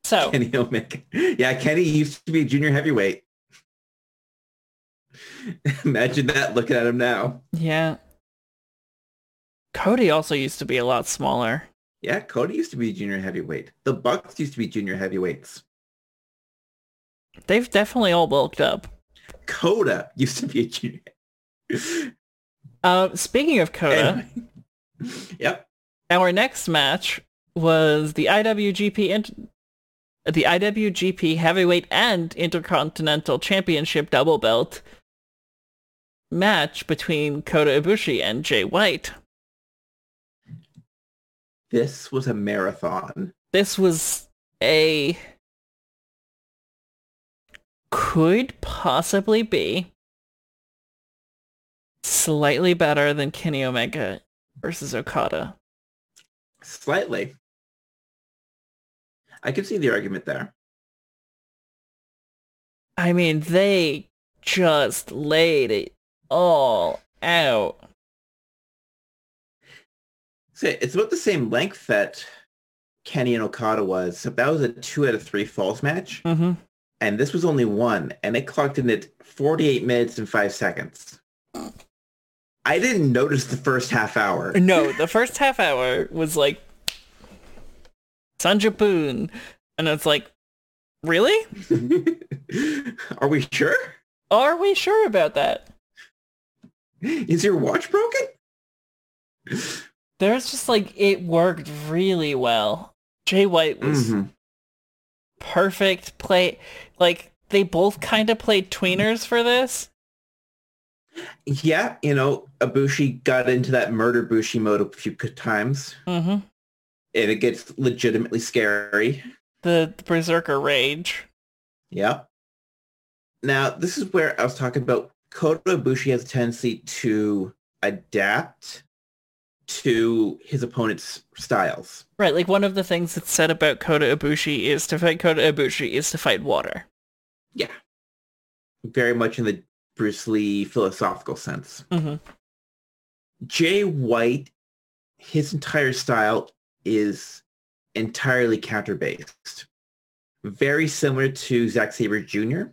So, Kenny Omega. Yeah, Kenny used to be a junior heavyweight. Imagine that looking at him now. yeah. Cody also used to be a lot smaller. Yeah, Cody used to be junior heavyweight. The Bucks used to be junior heavyweights. They've definitely all bulked up. Kota used to be a junior. Uh, speaking of Kota, Anyway. Yep. our next match was the IWGP int- the IWGP Heavyweight and Intercontinental Championship double belt match between Kota Ibushi and Jay White. This was a marathon. This was a could possibly be slightly better than Kenny Omega versus Okada. Slightly. I could see the argument there. I mean, they just laid it all out. So it's about the same length that Kenny and Okada was. So that was a two out of three falls match. hmm And this was only one. And it clocked in at 48 minutes and five seconds. I didn't notice the first half hour. No, the first half hour was like Sanjapoon, and it's like, really? Are we sure? Are we sure about that? Is your watch broken? There's just like it worked really well. Jay White was Mhm. perfect play like they both kind of played tweeners for this. Yeah, you know, Ibushi got into that murder Bushi mode a few times, Mm-hmm. and it gets legitimately scary. The, the Berserker Rage. Yeah. Now, this is where I was talking about Kota Ibushi has a tendency to adapt to his opponent's styles. Right, like one of the things that's said about Kota Ibushi is to fight Kota Ibushi is to fight water. Yeah. Very much in the Bruce Lee philosophical sense. Mm-hmm. Jay White, his entire style is entirely counter-based. Very similar to Zack Sabre Jr.,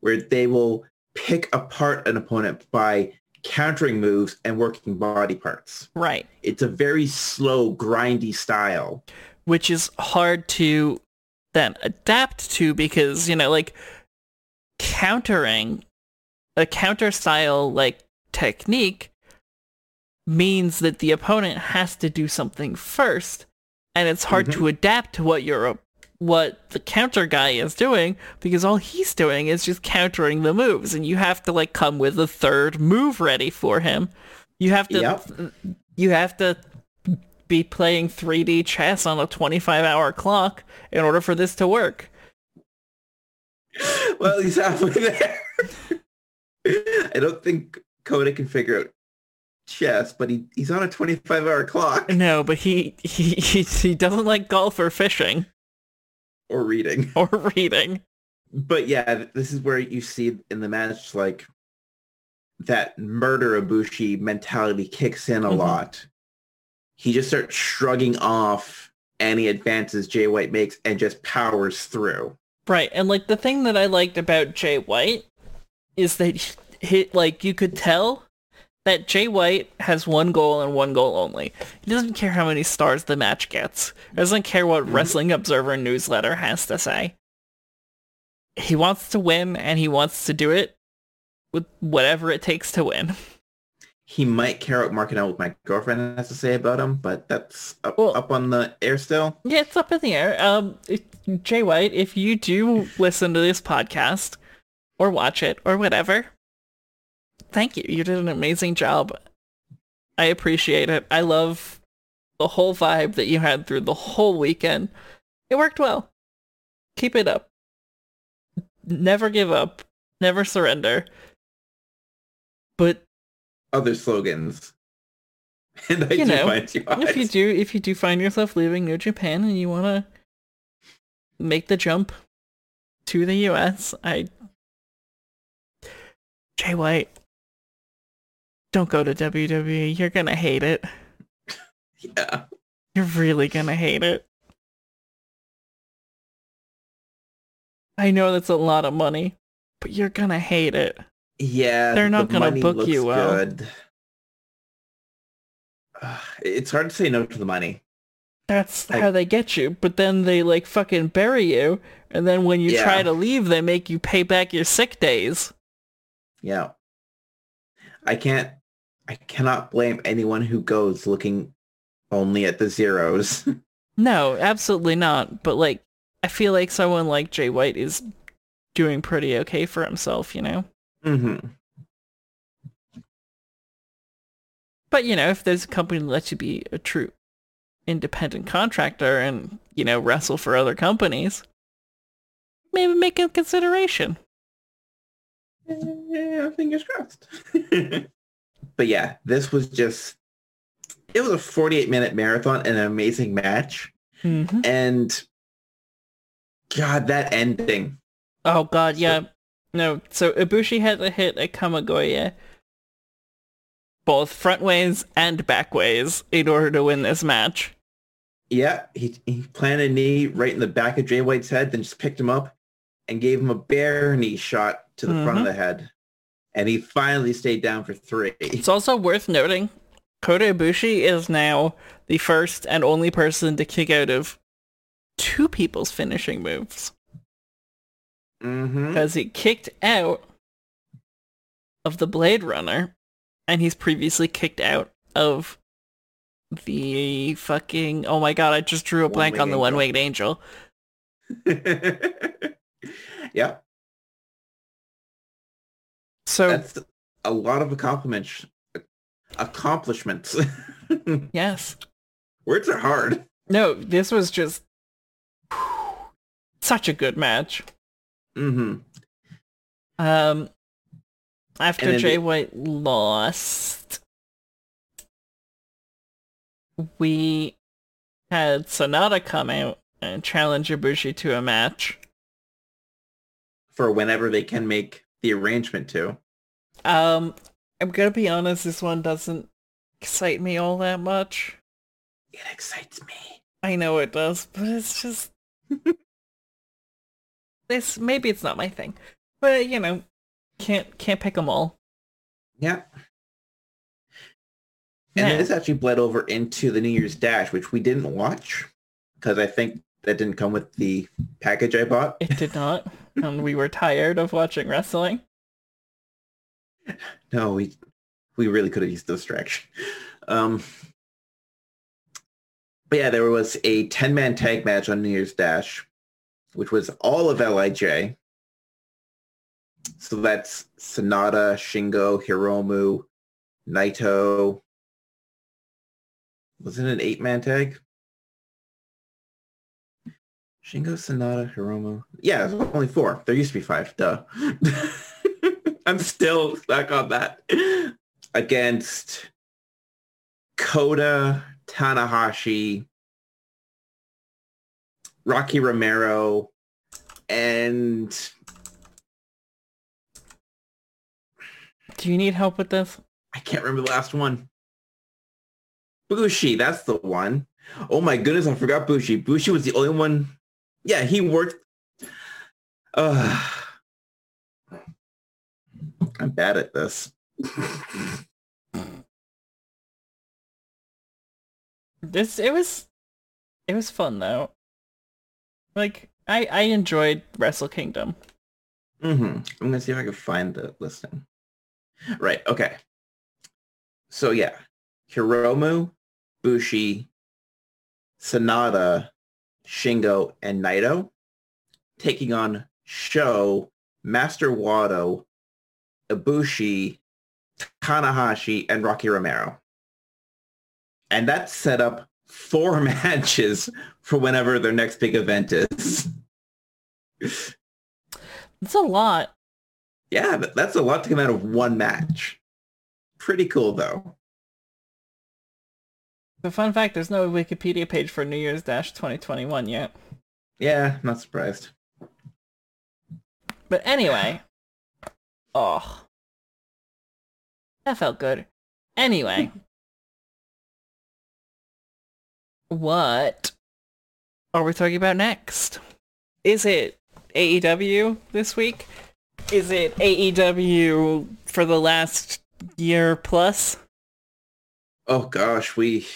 where they will pick apart an opponent by countering moves and working body parts. Right. It's a very slow, grindy style. Which is hard to then adapt to because, you know, like countering a counter style like technique means that the opponent has to do something first and it's hard Mhm. to adapt to what your what the counter guy is doing because all he's doing is just countering the moves and you have to like come with a third move ready for him you have to Yep. you have to be playing 3D chess on a 25 hour clock in order for this to work well, he's halfway there. I don't think Kota can figure out chess, but he, he's on a 25-hour clock no but he, he he he doesn't like golf or fishing or reading. or reading But yeah, this is where you see in the match, like, that murder Ibushi mentality kicks in a Mhm. lot. He just starts shrugging off any advances Jay White makes and just powers through. Right, and like the thing that I liked about Jay White is that he, he- like you could tell that Jay White has one goal and one goal only. He doesn't care how many stars the match gets. He doesn't care what Wrestling Observer newsletter has to say. He wants to win and he wants to do it with whatever it takes to win. He might care what Marking Out with my girlfriend has to say about him, but that's up, Well- up on the air still. Yeah, it's up in the air. Um, Jay White, if you do listen to this podcast or watch it or whatever, thank you. You did an amazing job. I appreciate it. I love the whole vibe that you had through the whole weekend. It worked well. Keep it up. Never give up. Never surrender. But Other slogans. And I You do know, find you if you do if you do find yourself leaving New Japan and you want to make the jump to the US, I Jay White don't go to WWE. You're going to hate it. Yeah. You're really going to hate it. I know that's a lot of money, but you're going to hate it. Yeah. They're not the gonna money book you well. Good. Uh, It's hard to say no to the money. That's how they get you, but then they like fucking bury you, and then when you Yeah. try to leave, they make you pay back your sick days. Yeah. I can't, I cannot blame anyone who goes looking only at the zeros. No, absolutely not. But like, I feel like someone like Jay White is doing pretty okay for himself, you know. hmm But you know, if there's a company that lets you be a true independent contractor and you know wrestle for other companies, maybe make a consideration. Yeah, fingers crossed. but yeah, this was just, it was a 48 minute marathon and an amazing match. hmm And God, that ending. Oh god, yeah. No, so Ibushi had to hit a Kamigoye both front ways and back ways in order to win this match. Yeah, he, he planted a knee right in the back of Jay White's head, then just picked him up and gave him a bare knee shot to the front of the head. And he finally stayed down for three. It's also worth noting, Kota Ibushi is now the first and only person to kick out of two people's finishing moves. Mm-hmm. Because he kicked out of the Blade Runner, and he's previously kicked out of the fucking. Oh my god! I just drew a blank on the One Winged Angel. yeah. So that's a lot of accomplishments. Accomplishments. yes. Words are hard. No, this was just such a good match. Mm-hmm. Um, after Jay the- White lost, we had Sanada come out and challenge Ibushi to a match. For whenever they can make the arrangement to. Um, I'm gonna be honest, this one doesn't excite me all that much. It excites me. I know it does, but it's just this. Maybe it's not my thing, but you know, can't can't pick them all. Yeah. And Yeah. this actually bled over into the New Year's Dash, which we didn't watch because I think that didn't come with the package I bought. It did not, and we were tired of watching wrestling. No, we we really could have used the distraction. Um, but yeah, there was a 10-man tag match on New Year's Dash, which was all of LIJ. So that's Sanada, Shingo, Hiromu, Naito. Was it an eight-man tag? Shingo, Sanada, Hiromu. Yeah, only four. There used to be five. Duh. I'm still stuck on that. Against Kota, Tanahashi, Rocky Romero, and Do you need help with this? I can't remember the last one. Bushi, that's the one. Oh my goodness, I forgot Bushi. Bushi was the only one. Yeah, he worked. Uh, I'm bad at this. This it was it was fun though. Like I I enjoyed Wrestle Kingdom. hmm I'm gonna see if I can find the listing. Right. Okay. So yeah, Hiromu, Bushi, Sanada, Shingo, and Naito taking on Sho, Master Wato, Ibushi, Tanahashi, and Rocky Romero. And that set up four matches for whenever their next big event is. That's a lot. Yeah, that's a lot to come out of one match. Pretty cool though. The fun fact, there's no Wikipedia page for New Year's Dash 2021 yet. Yeah, not surprised. But anyway. Oh. That felt good. Anyway. what are we talking about next? Is it AEW this week? Is it AEW for the last year plus? Oh gosh, we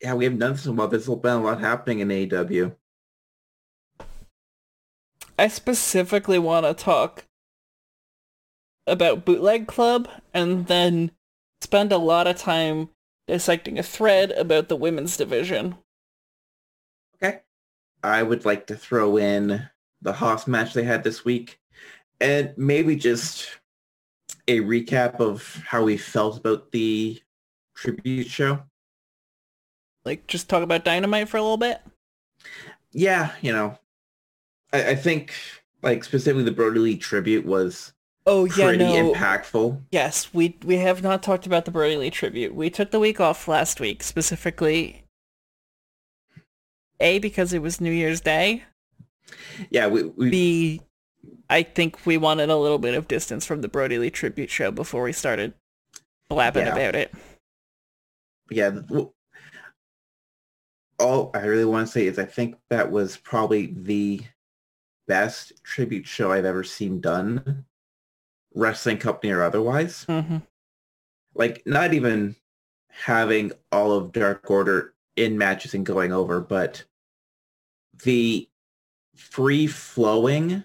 yeah, we haven't done some about this. There's been a lot happening in AEW. I specifically want to talk about Bootleg Club and then spend a lot of time dissecting a thread about the women's division. Okay. I would like to throw in the Haas match they had this week and maybe just a recap of how we felt about the tribute show. Like, just talk about Dynamite for a little bit. Yeah, you know, I, I think like specifically the Brodie Lee tribute was Oh yeah, pretty impactful. Yes, we we have not talked about the Brodie Lee tribute. We took the week off last week, specifically A because it was New Year's Day. Yeah, we, we B I think we wanted a little bit of distance from the Brodie Lee tribute show before we started blabbing Yeah. about it. Yeah. All I really want to say is I think that was probably the best tribute show I've ever seen done, wrestling company or otherwise. hmm Like not even having all of Dark Order in matches and going over, but the free flowing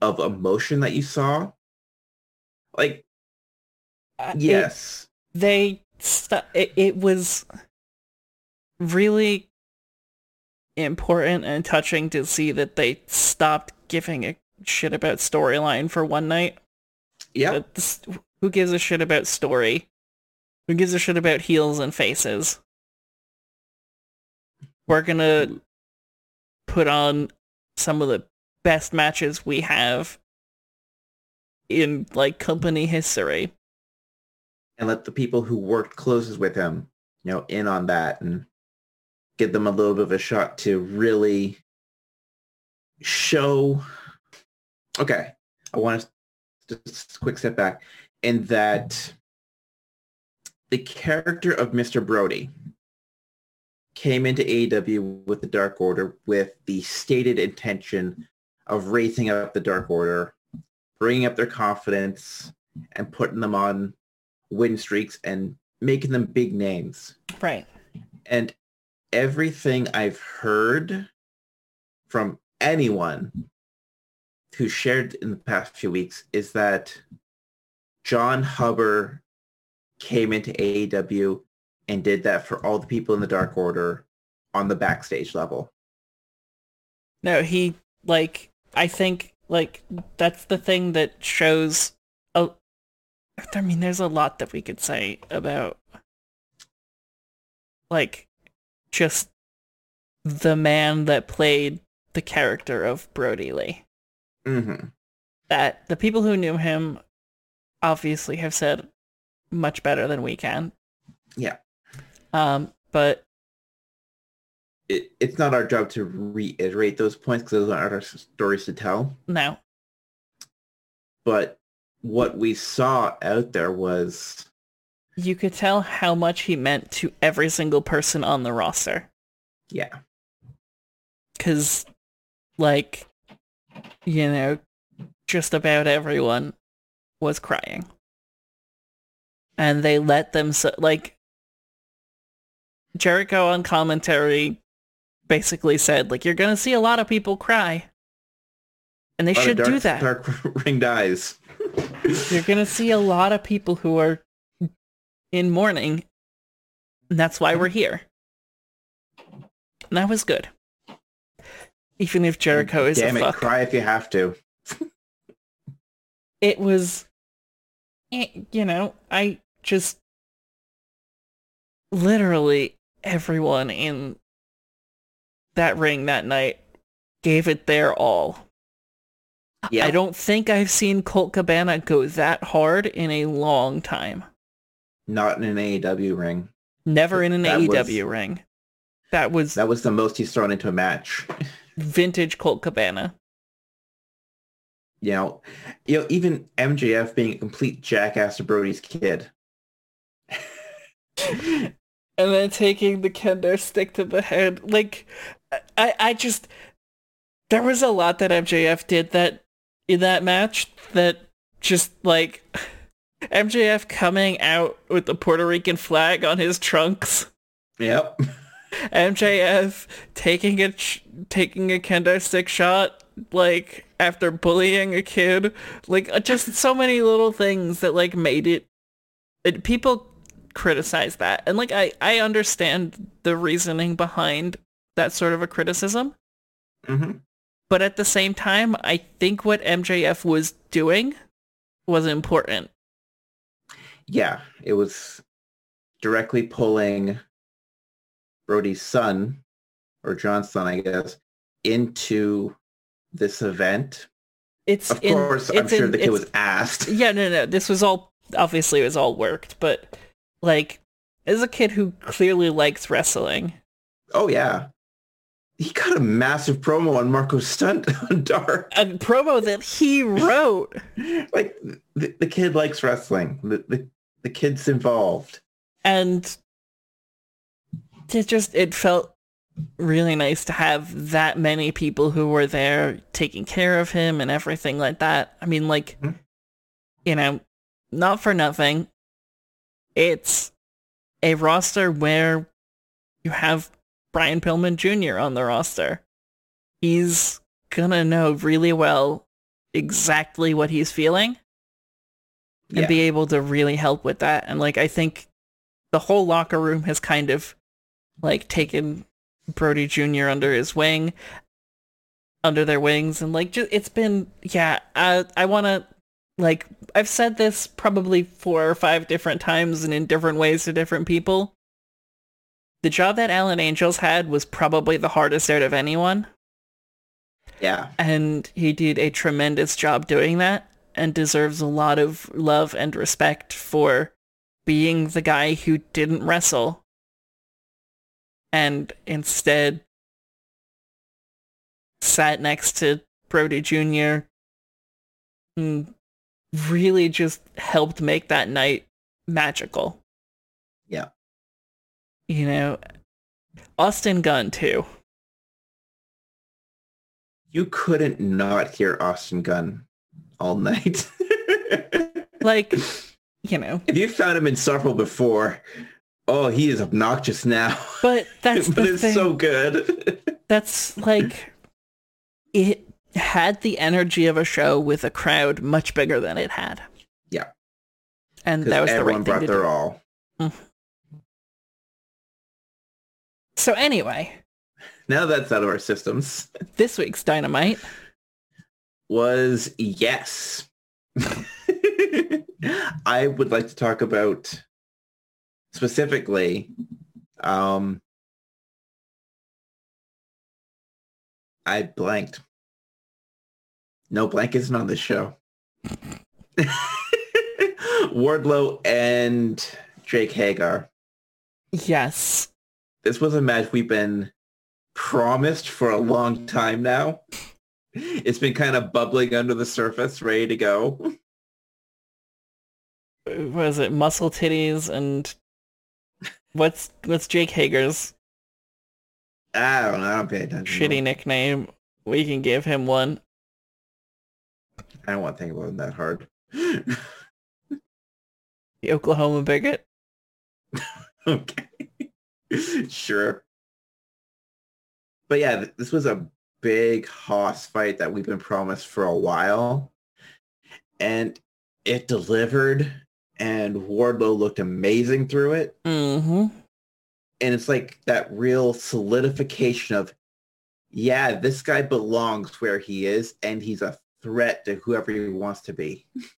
of emotion that you saw. Like uh, it- Yes. they it, it was really important and touching to see that they stopped giving a shit about storyline for one night. That who gives a shit about story? Who gives a shit about heels and faces? We're gonna put on some of the best matches we have in like company history. And let the people who worked closest with him, you know, in on that and give them a little bit of a shot to really show. Okay, I want to just quick step back in that the character of Mr. Brodie came into AEW with the Dark Order with the stated intention of raising up the Dark Order, bringing up their confidence, and putting them on win streaks and making them big names. Right. And everything I've heard from anyone who shared in the past few weeks is that John Hubbard came into AEW and did that for all the people in the Dark Order on the backstage level. No, he like I think like that's the thing that shows I mean there's a lot that we could say about like just the man that played the character of Brodie Lee. Mm-hmm. That the people who knew him obviously have said much better than we can. Yeah. Um but It, it's not our job to reiterate those points because those aren't our stories to tell. no. But what we saw out there was You could tell how much he meant to every single person on the roster. yeah because like you know just about everyone was crying and they let them so like jericho on commentary basically said like you're gonna see a lot of people cry and they A lot of should do that Dark ring dies. You're gonna see a lot of people who are in mourning and that's why we're here. And that was good. Even if jericho is Damn a it, fuck. cry if you have to. it was eh, you know i just literally everyone in that ring that night gave it their all Yeah. i don't think i've seen colt cabana go that hard in a long time Not in an AEW ring. never in an That was- aew ring that was That was the most he's thrown into a match. vintage colt cabana you know, you know, even MJF being a complete jackass to Brodie's kid. and then taking the kendo stick to the head. Like, I, I just, there was a lot that MJF did that in that match that just like MJF coming out with the Puerto Rican flag on his trunks. Yep. MJF taking a taking a kendo stick shot like after bullying a kid like uh, just so many little things that like made it, it people criticize that and like I I understand the reasoning behind that sort of a criticism hmm but at the same time I think what MJF was doing was important Yeah, it was directly pulling Brodie's son, or John's son, I guess, into this event. it's Of in- course, I'm it's sure in- the kid was asked. Yeah, no, no. This was all obviously it was all worked, but like as a kid who clearly likes wrestling, Oh yeah, he got a massive promo on Marko Stunt on Dark. a promo that he wrote. Like the, the kid likes wrestling. The, the the kid's involved. and it just it felt really nice to have that many people who were there taking care of him and everything like that. I mean like Mhm. you know, not for nothing. It's a roster where you have Brian Pillman Jr. on the roster. He's gonna know really well exactly what he's feeling and Yeah. be able to really help with that. And like I think the whole locker room has kind of like taken Brodie Jr. under his wing, under their wings, and like just it's been yeah. I I want to like I've said this probably four or five different times and in different ways to different people. The job that Alan Angels had was probably the hardest out of anyone Yeah. and he did a tremendous job doing that and deserves a lot of love and respect for being the guy who didn't wrestle and instead sat next to Brodie Jr. and really just helped make that night magical. Yeah. You know, Austin Gunn too. You couldn't not hear Austin Gunn all night. Like, you know, if you found him in insufferable before, oh, he is obnoxious now. but that's but the it's thing. so good. that's like it had the energy of a show with a crowd much bigger than it had. Yeah. And that was the everyone right thing brought to their do. all. Mm-hmm. So anyway, Now that's out of our systems. this week's Dynamite. was yes. I would like to talk about specifically um I blanked. No blank isn't on this show. Wardlow and Jake Hager. Yes. This was a match we've been promised for a long time now. It's been kind of bubbling under the surface, ready to go. Was it muscle titties and what's what's Jake Hager's I don't know. I don't pay attention. shitty nickname? We can give him one. I don't want to think about it that hard. The Oklahoma bigot. okay. sure. But yeah, this was a big Hoss fight that we've been promised for a while. And it delivered and Wardlow looked amazing through it. Mm-hmm. And it's like that real solidification of, yeah, this guy belongs where he is and he's a threat to whoever he wants to be.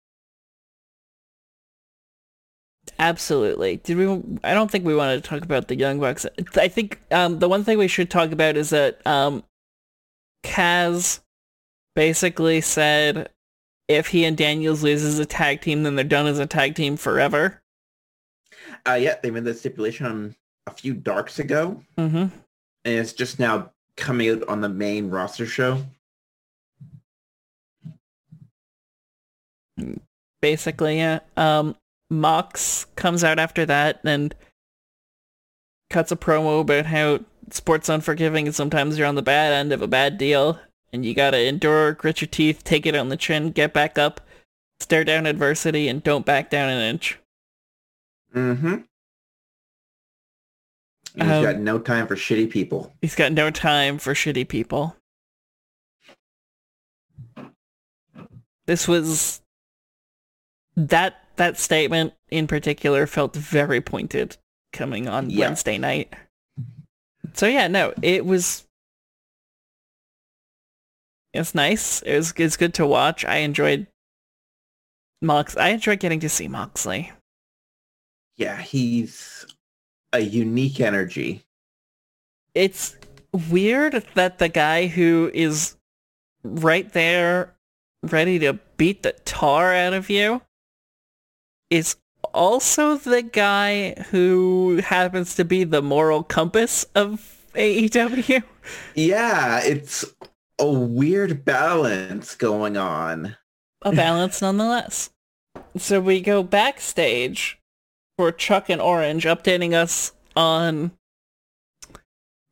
Absolutely. Did we? I don't think we wanted to talk about the Young Bucks. I think um, the one thing we should talk about is that um, Kaz basically said if he and Daniels lose as a tag team, then they're done as a tag team forever. Uh, yeah, they made that stipulation on a few darks ago. Mm-hmm. and it's just now coming out on the main roster show. Basically, yeah. Um, Mox comes out after that and cuts a promo about how sports unforgiving and sometimes you're on the bad end of a bad deal and you gotta endure, grit your teeth, take it on the chin, get back up, stare down adversity, and don't back down an inch. Mm-hmm. He's Um, got no time for shitty people. He's got no time for shitty people. This was that that statement in particular felt very pointed coming on Yeah. Wednesday night. So yeah, no, it was it's nice. It was it's good to watch. I enjoyed Mox. I enjoyed getting to see Moxley. Yeah, he's a unique energy. it's weird that the guy who is right there ready to beat the tar out of you is also the guy who happens to be the moral compass of AEW. Yeah, it's a weird balance going on. A balance nonetheless. So we go backstage for Chuck and Orange updating us on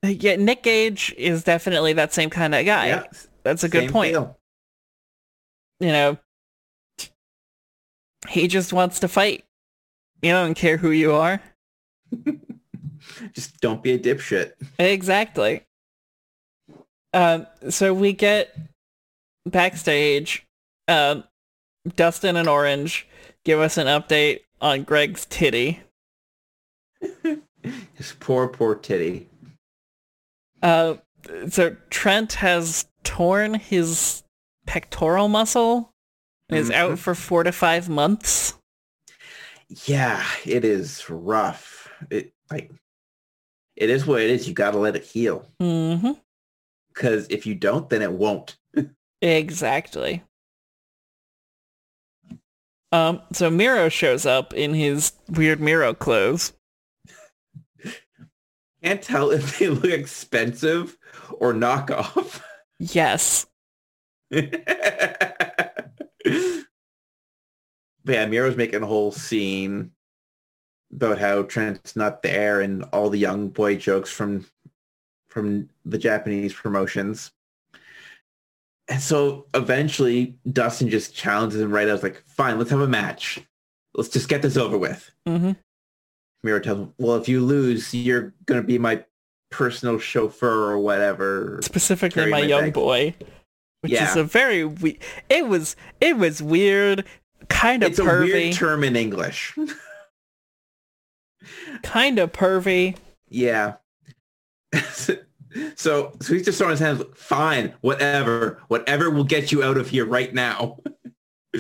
yeah, Nick Gage is definitely that same kind of guy. yeah, That's a good point. deal. you know, he just wants to fight. You don't care who you are. Just don't be a dipshit. Exactly. Um, so we get backstage, um, Dustin and Orange give us an update on Greg's titty. His poor, poor titty. Uh, so Trent has torn his pectoral muscle is Mhm. out for four to five months. Yeah, it is rough. It like it is what it is. You gotta let it heal. Mm-hmm. Because if you don't, then it won't. Exactly. Um, so Miro shows up in his weird Miro clothes. Can't tell if they look expensive or knockoff. Yes. but yeah, Miro's making a whole scene about how Trent's not there and all the young boy jokes from from the Japanese promotions. And so eventually Dustin just challenges him right out. like, fine, let's have a match. Let's just get this over with. Mm-hmm. Miro tells him, well, if you lose, you're going to be my personal chauffeur or whatever. Specifically, my, my young bag. boy, which is a very we- it was it was weird, kind of It's a pervy, weird term in English. kind of pervy. Yeah. so so he's just throwing his hands. Fine, whatever, whatever will get you out of here right now.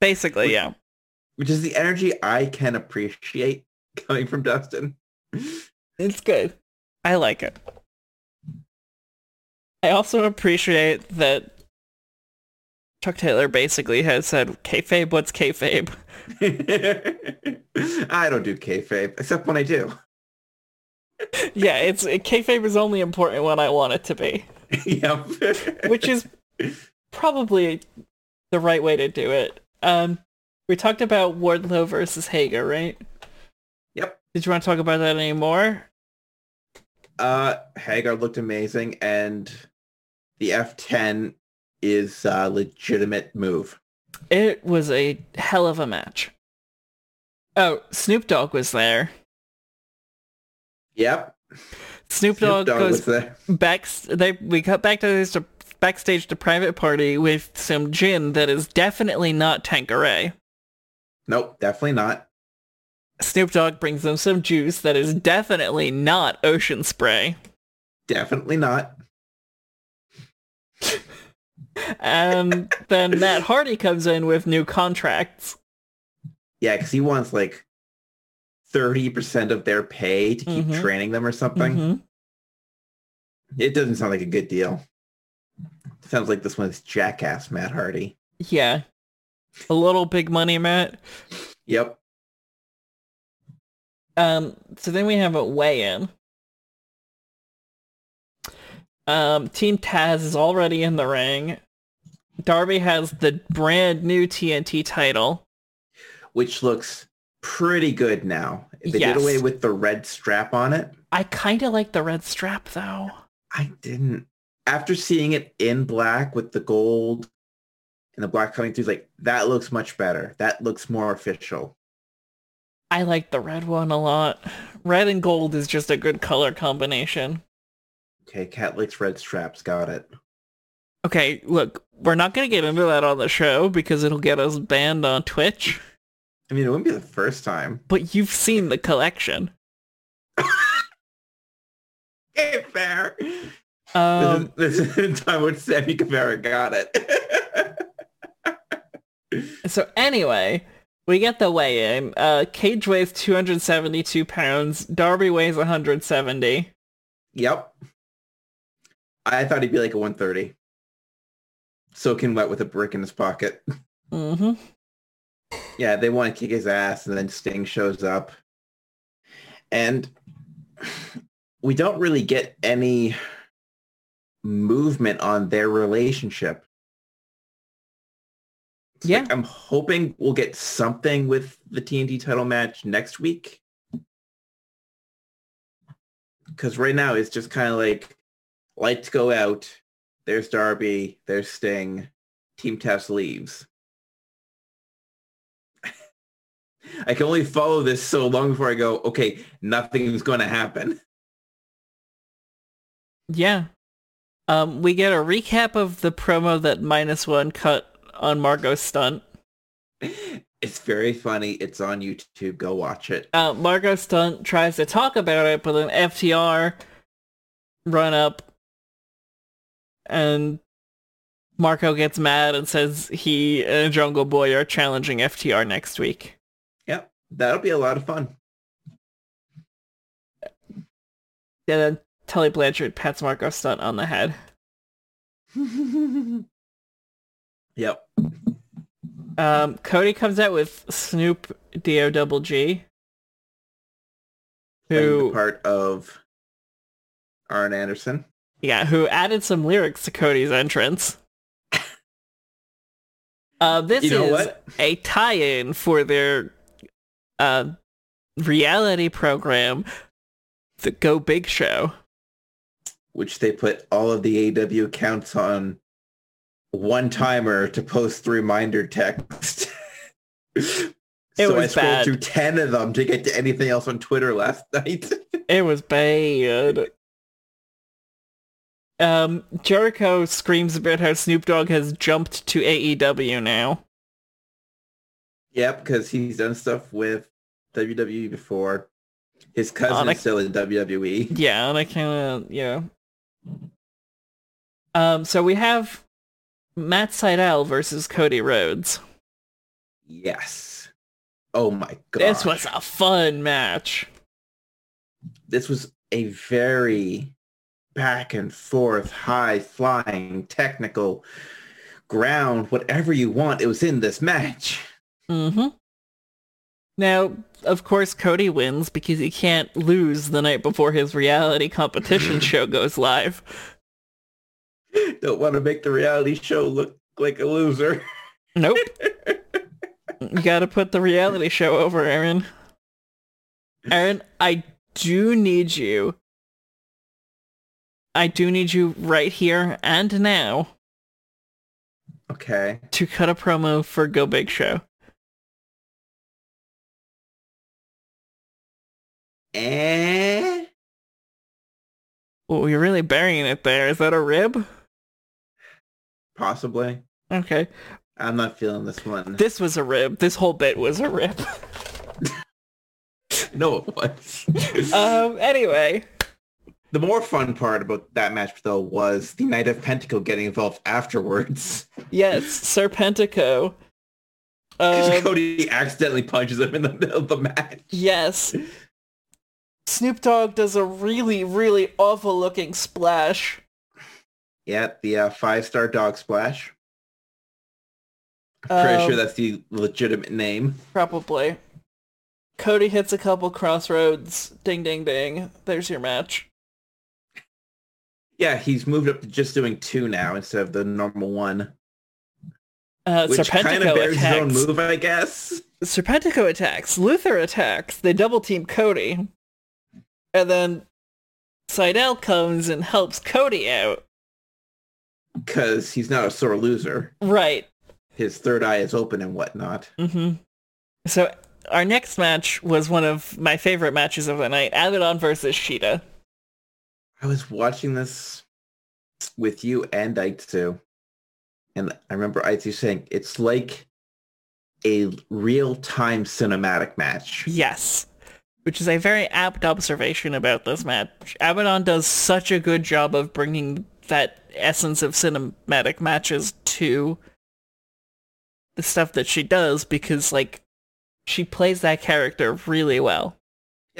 Basically, yeah. Which is the energy I can appreciate coming from Dustin. It's good. I like it. I also appreciate that Chuck Taylor basically has said, "Kayfabe, what's kayfabe?" I don't do kayfabe, except when I do. yeah, it's kayfabe is only important when I want it to be, yep. which is probably the right way to do it. Um, we talked about Wardlow versus Hager, right? Yep. Did you want to talk about that anymore? Uh, Hager looked amazing, and the F10 is a legitimate move. It was a hell of a match. Oh, Snoop Dogg was there. Yep. Snoop Snoop Dogg Dogg goes was there. back. They we cut back to this to backstage to private party with some gin that is definitely not Tanqueray. Nope, definitely not. Snoop Dogg brings them some juice that is definitely not ocean spray. Definitely not. And then Matt Hardy comes in with new contracts. Yeah, because he wants like 30% of their pay to keep Mhm. training them or something. Mhm. It doesn't sound like a good deal. Sounds like this one's jackass Matt Hardy. Yeah. A little big money, Matt. Yep. Um, so then we have a weigh-in. Um, Team Taz is already in the ring. Darby has the brand new TNT title. Which looks pretty good now. They Yes. did away with the red strap on it. I kind of like the red strap though. I didn't. After seeing it in black with the gold and the black coming through, like that looks much better. That looks more official. I like the red one a lot. Red and gold is just a good color combination. Okay, Cat likes red straps. Got it. Okay, look, we're not going to get into that on the show because it'll get us banned on Twitch, I mean, it wouldn't be the first time. but you've seen the collection. Okay, fair. Um, this, is, this is the time when Sammy Guevara got it. So anyway, we get the weigh-in. Uh, Cage weighs 272 pounds. Darby weighs 170. yep. I thought he'd be like a 130. Soaking wet with a brick in his pocket. Mm-hmm. Yeah, they want to kick his ass, and then Sting shows up. And we don't really get any movement on their relationship. It's Yeah. like, I'm hoping we'll get something with the TNT title match next week. Because right now it's just kind of like lights go out. There's Darby. There's Sting. Team Test leaves. I can only follow this so long before I go, okay, nothing's going to happen. Yeah. Um, we get a recap of the promo that minus one cut on Marko Stunt. It's very funny. It's on YouTube. Go watch it. Uh, Marko Stunt tries to talk about it, but then FTR run up and Marko gets mad and says he and Jungle Boy are challenging FTR next week. Yep. That'll be a lot of fun. And then Tully Blanchard pats Marko Stunt on the head. yep. Um, Cody comes out with Snoop D-O double G. Playing Who, the part of Arn Anderson. Yeah, who added some lyrics to Cody's entrance. Uh, this You know is what? a tie-in for their uh, reality program, the Go Big Show. Which they put all of the AW accounts on one timer to post the reminder text. so I scrolled bad. through 10 of them to get to anything else on Twitter last night. It was bad. Um, Jericho screams about how Snoop Dogg has jumped to AEW now. yep, because he's done stuff with WWE before. His cousin a- is still in. WWE. Yeah, and I kind of, yeah. Um, so we have Matt Sydal versus Cody Rhodes. Yes. Oh my god. This was a fun match. this was a very back and forth, high flying, technical ground, whatever you want. It was in this match. Mm-hmm. Now, of course, Cody wins because he can't lose the night before his reality competition show goes live. Don't want to make the reality show look like a loser. Nope. you gotta put the reality show over, Aaron. Aaron, I do need you. I do need you right here and now Okay. to cut a promo for Go Big Show. And Oh, you're really burying it there. Is that a rib? possibly. Okay. I'm not feeling this one. This was a rib. This whole bit was a rib. no, it was. um, anyway. The more fun part about that match, though, was the Knight of Pentacle getting involved afterwards. Yes, Serpentico. 'Cause Um, Cody accidentally punches him in the middle of the match. yes. Snoop Dogg does a really, really awful looking splash. Yeah, the uh, five-star dog splash. I'm pretty Um, sure that's the legitimate name. Probably. Cody hits a couple crossroads. Ding, ding, ding. There's your match. Yeah, he's moved up to just doing two now instead of the normal one, Uh, which kind of bears his own move, I guess. Serpentico attacks. Luther attacks. They double team Cody. And then Sydal comes and helps Cody out. Because he's not a sore loser. Right. His third eye is open and whatnot. hmm So our next match was one of my favorite matches of the night. Abaddon versus Shida. I was watching this with you and Aitsu, and I remember Aitsu saying it's like a real-time cinematic match. Yes. Which is a very apt observation about this match. Abaddon does such a good job of bringing that essence of cinematic matches to the stuff that she does because, like, she plays that character really well.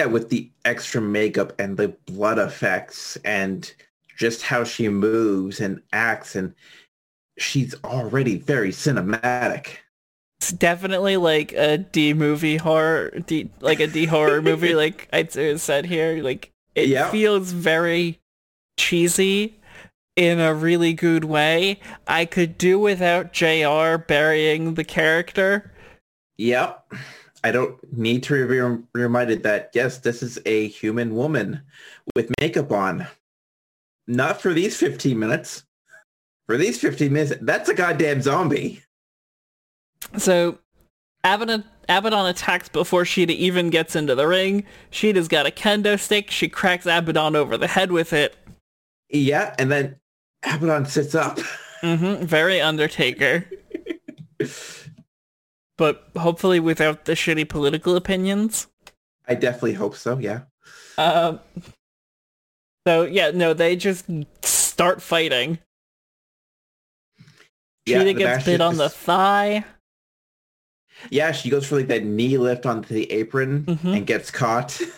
Yeah, with the extra makeup and the blood effects and just how she moves and acts and she's already very cinematic. It's definitely like a D movie horror, D, like a D horror movie, like I uh, said here. Like it Yeah. feels very cheesy in a really good way. I could do without JR burying the character. Yep. I don't need to be reminded that, yes, this is a human woman with makeup on. Not for these 15 minutes. For these 15 minutes, that's a goddamn zombie. So Abaddon, Abaddon attacks before Shida even gets into the ring. Shida's got a kendo stick. She cracks Abaddon over the head with it. Yeah, and then Abaddon sits up. hmm Very Undertaker. but hopefully without the shitty political opinions. I definitely hope so. Yeah. Um. So yeah, no, they just start fighting. Yeah, Shida gets bit on the thigh. Yeah, she goes for like that knee lift onto the apron Mhm. and gets caught.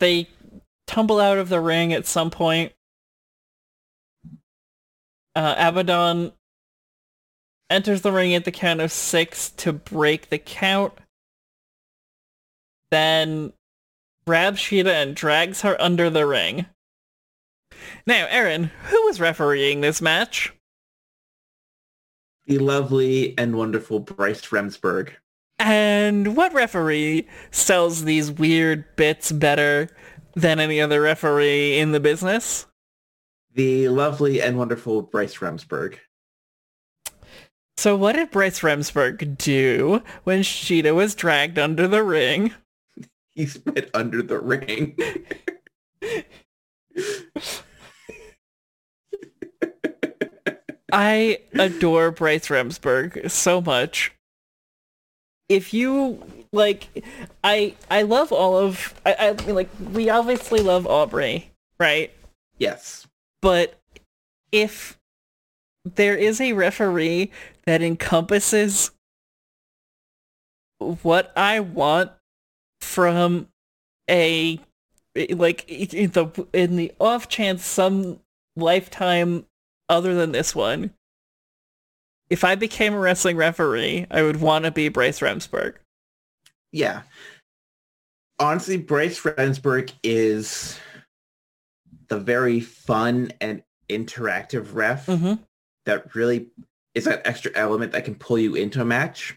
They tumble out of the ring at some point. Uh, Abaddon enters the ring at the count of six to break the count. Then grabs Shida and drags her under the ring. Now, Aaron, who was refereeing this match? the lovely and wonderful Bryce Remsburg. And what referee sells these weird bits better than any other referee in the business? The lovely and wonderful Bryce Remsburg. So what did Bryce Remsburg do when Shida was dragged under the ring? He spit under the ring. I adore Bryce Remsburg so much. If you like, I I love all of I, I mean, like we obviously love Aubrey, right? yes. But if there is a referee that encompasses what I want from a like in the in the off chance some lifetime other than this one if I became a wrestling referee, I would want to be Bryce Remsburg. Yeah. Honestly, Bryce Remsburg is the very fun and interactive ref Mm-hmm. That really is that extra element that can pull you into a match.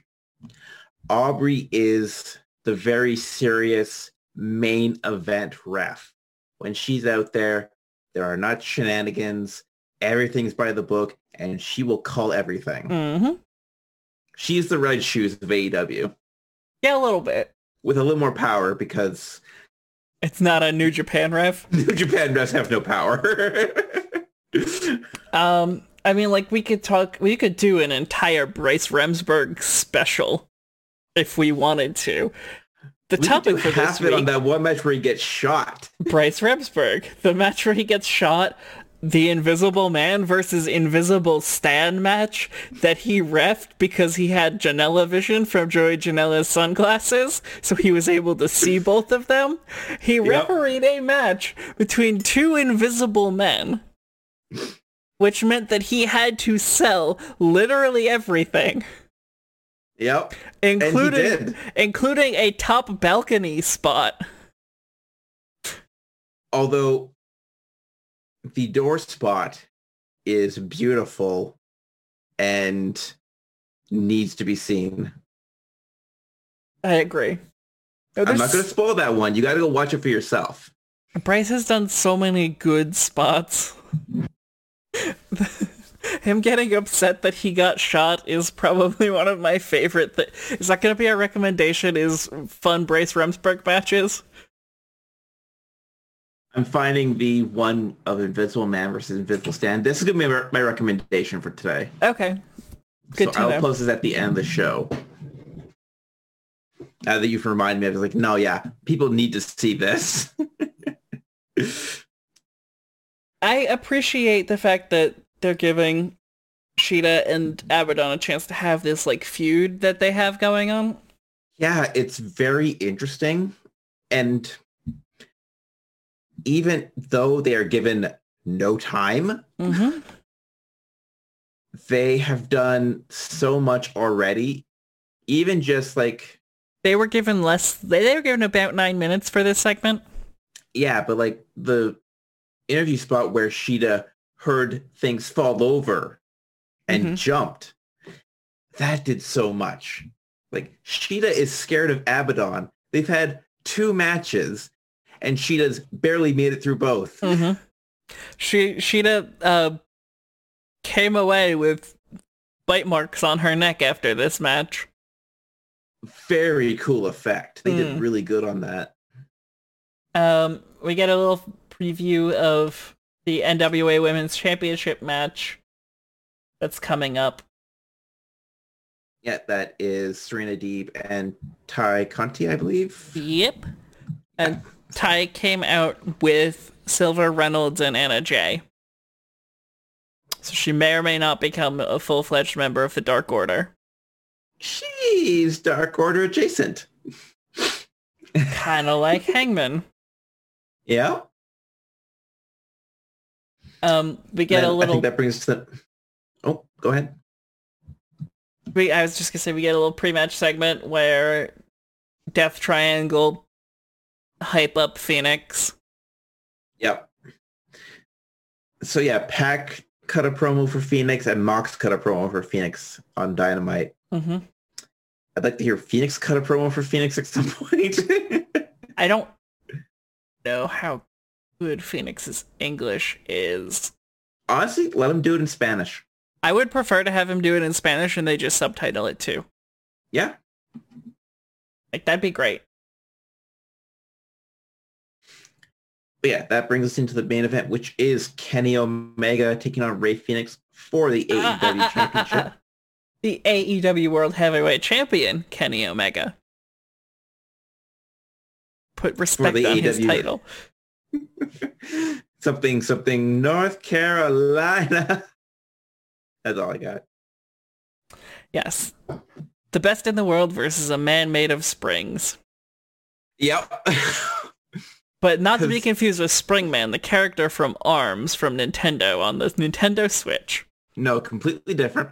Aubrey is the very serious main event ref. When she's out there, there are not shenanigans. Everything's by the book, and she will call everything. Mm-hmm. She's the red shoes of AEW Yeah, a little bit. with a little more power because It's not a New Japan ref. New Japan does have no power. Um, I mean, like we could talk, we could do an entire Bryce Remsburg special if we wanted to. The we topic for half this it on that one match where he gets shot. Bryce Remsburg, the match where he gets shot, the Invisible Man versus Invisible Stan match that he refed because he had Janela vision from Joey Janela's sunglasses, so he was able to see both of them. He Yep. refereed a match between two invisible men, which meant that he had to sell literally everything, Yep. including including a top balcony spot. Although the door spot is beautiful and needs to be seen. I agree. No, I'm not going to spoil that one. You got to go watch it for yourself. Bryce has done so many good spots. Him getting upset that he got shot is probably one of my favorite. Th- is that going to be our recommendation? Is fun Bryce Remsburg matches? I'm finding the one of Invincible Man versus Invincible Stand. This is going to be my, my recommendation for today. Okay, good so to I'll know. post this at the end of the show. Now that you've reminded me, I was like, no, yeah, people need to see this. I appreciate the fact that they're giving Shida and Abaddon a chance to have this like feud that they have going on. yeah, it's very interesting. And even though they are given no time, Mm-hmm. they have done so much already. Even just like, They were given less. They they were given about nine minutes for this segment. yeah, but like the interview spot where Shida heard things fall over and Mhm. jumped, that did so much. Like Shida is scared of Abaddon. They've had two matches and Shida's barely made it through both. Mm-hmm. She Shida uh, came away with bite marks on her neck after this match. Very cool effect. They Mm. did really good on that. Um, we get a little preview of the NWA Women's Championship match that's coming up. Yeah, that is Serena Deeb and Ty Conti, I believe. Yep. And Ty came out with Silver Reynolds and Anna Jay. So she may or may not become a full-fledged member of the Dark Order. She's Dark Order adjacent. kind of like Hangman. Yeah. Um, we get a little. I think that brings us to the... Oh, go ahead. We, I was just gonna say we get a little pre-match segment where Death Triangle hype up Fenix. Yep. So yeah, Pac cut a promo for Fenix and Mox cut a promo for Fenix on Dynamite. hmm I'd like to hear Fenix cut a promo for Fenix at some point. I don't know how good Fenix's English is. Honestly, let him do it in Spanish. I would prefer to have him do it in Spanish and they just subtitle it too. Yeah. Like that'd be great. But yeah, that brings us into the main event, which is Kenny Omega taking on Rey Fenix for the AEW Championship. The AEW World Heavyweight Champion, Kenny Omega. Put respect on his title. something, something, North Carolina. That's all I got. Yes. The best in the world versus a man made of springs. Yep. But not to be confused with Springman, the character from ARMS from Nintendo on the Nintendo Switch. no, completely different.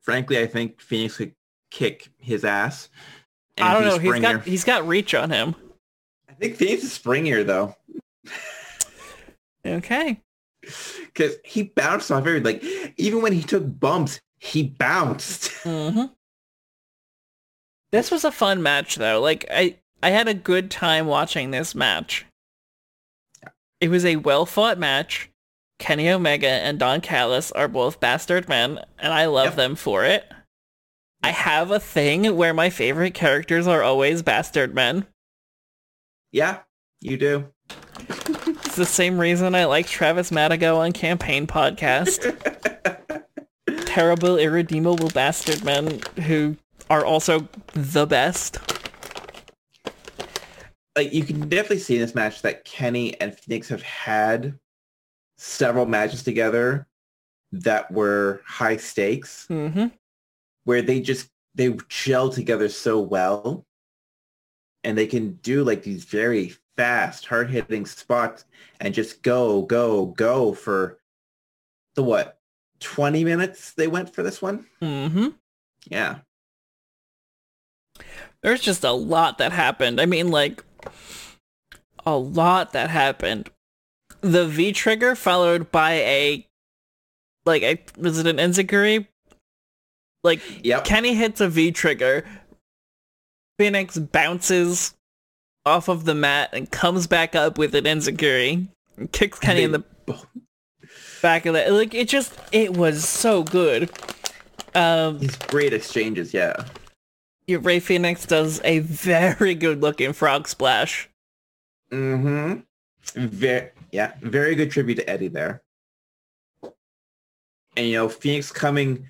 Frankly, I think Fenix could kick his ass. and I don't know, he's got he's got reach on him. I think Fenix is springier though, Okay. because he bounced off every like even when he took bumps, he bounced. hmm This was a fun match though. Like I I had a good time watching this match. It was a well fought match. Kenny Omega and Don Callis are both bastard men, and I love Yep. them for it. I have a thing where my favorite characters are always bastard men. Yeah, you do. It's the same reason I like Travis Madigo on Campaign Podcast. Terrible, irredeemable bastard men who are also the best. like you can definitely see in this match that Kenny and Fenix have had several matches together that were high stakes hmm where they just they gel together so well and they can do like these very fast hard-hitting spots and just go go go for the what 20 minutes they went for this one Mm-hmm. yeah There's just a lot that happened. I mean, like, a lot that happened. The V trigger followed by a, like, a, was it an Enziguri? Like, yep Kenny hits a V trigger. Fenix bounces off of the mat and comes back up with an Enziguri. And kicks Kenny in the back of the like it just it was so good. Um these great exchanges yeah yeah, Rey Fenix does a very good looking frog splash. Mm-hmm. Very, yeah, very good tribute to Eddie there. And you know, Fenix coming,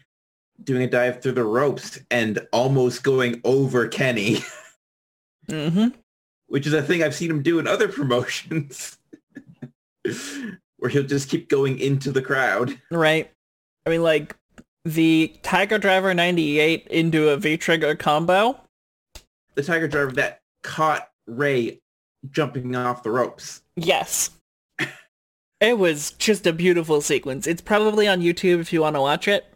doing a dive through the ropes and almost going over Kenny, hmm which is a thing I've seen him do in other promotions, where he'll just keep going into the crowd. Right. I mean like the Tiger Driver 98 into a V-trigger combo. The Tiger Driver that caught Ray jumping off the ropes. Yes. It was just a beautiful sequence. It's probably on YouTube if you want to watch it.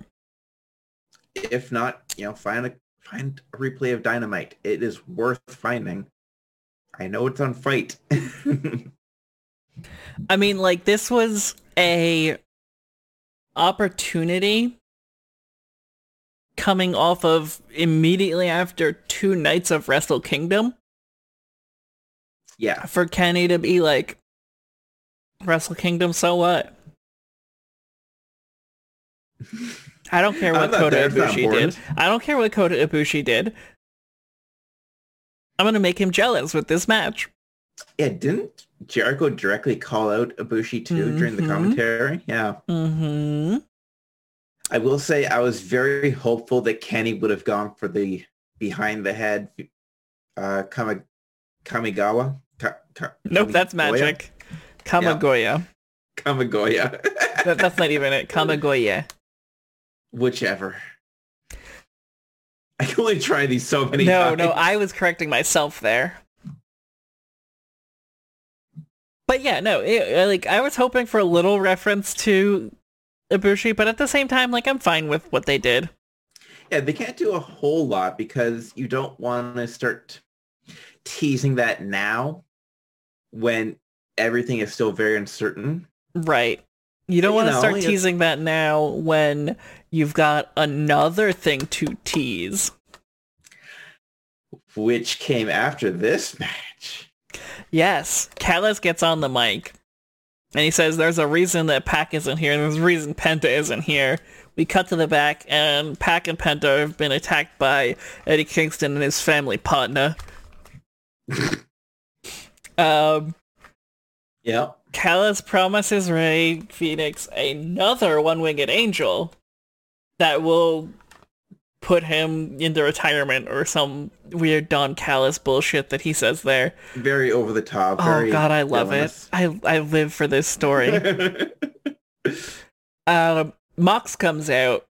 If not, you know, find a find a replay of Dynamite. It is worth finding. I know it's on FITE. I mean, like this was a opportunity coming off of immediately after two nights of Wrestle Kingdom yeah. for Kenny to be like, Wrestle Kingdom, so what? I don't care what Kota there, it's not Ibushi did. I don't care what Kota Ibushi did. I'm gonna make him jealous with this match. Yeah, didn't Jericho directly call out Ibushi too during the Mhm. commentary? Yeah. Mm-hmm. I will say I was very hopeful that Kenny would have gone for the behind the head uh Kami, Kamigawa. Ka, Ka, Nope, that's magic. Kamagoya. Kamigoya. That, that's not even it. Kamagoya. Whichever. I can only try these so many No, times. no, I was correcting myself there. But yeah, no, it, like I was hoping for a little reference to Ibushi, but at the same time, like I'm fine with what they did. Yeah, they can't do a whole lot because you don't want to start teasing that now when everything is still very uncertain. Right. You don't want to start teasing that now when you've got another thing to tease. Which came after this match. Yes, Callis gets on the mic and he says there's a reason that Pac isn't here and there's a reason Penta isn't here. We cut to the back and Pac and Penta have been attacked by Eddie Kingston and his family partner. um, Yeah. Callis promises Rey Fenix another one-winged angel that will put him into retirement or some weird Don Callis bullshit that he says there. Very over the top. Oh god, I love villainous. it. I I live for this story. um, Mox comes out,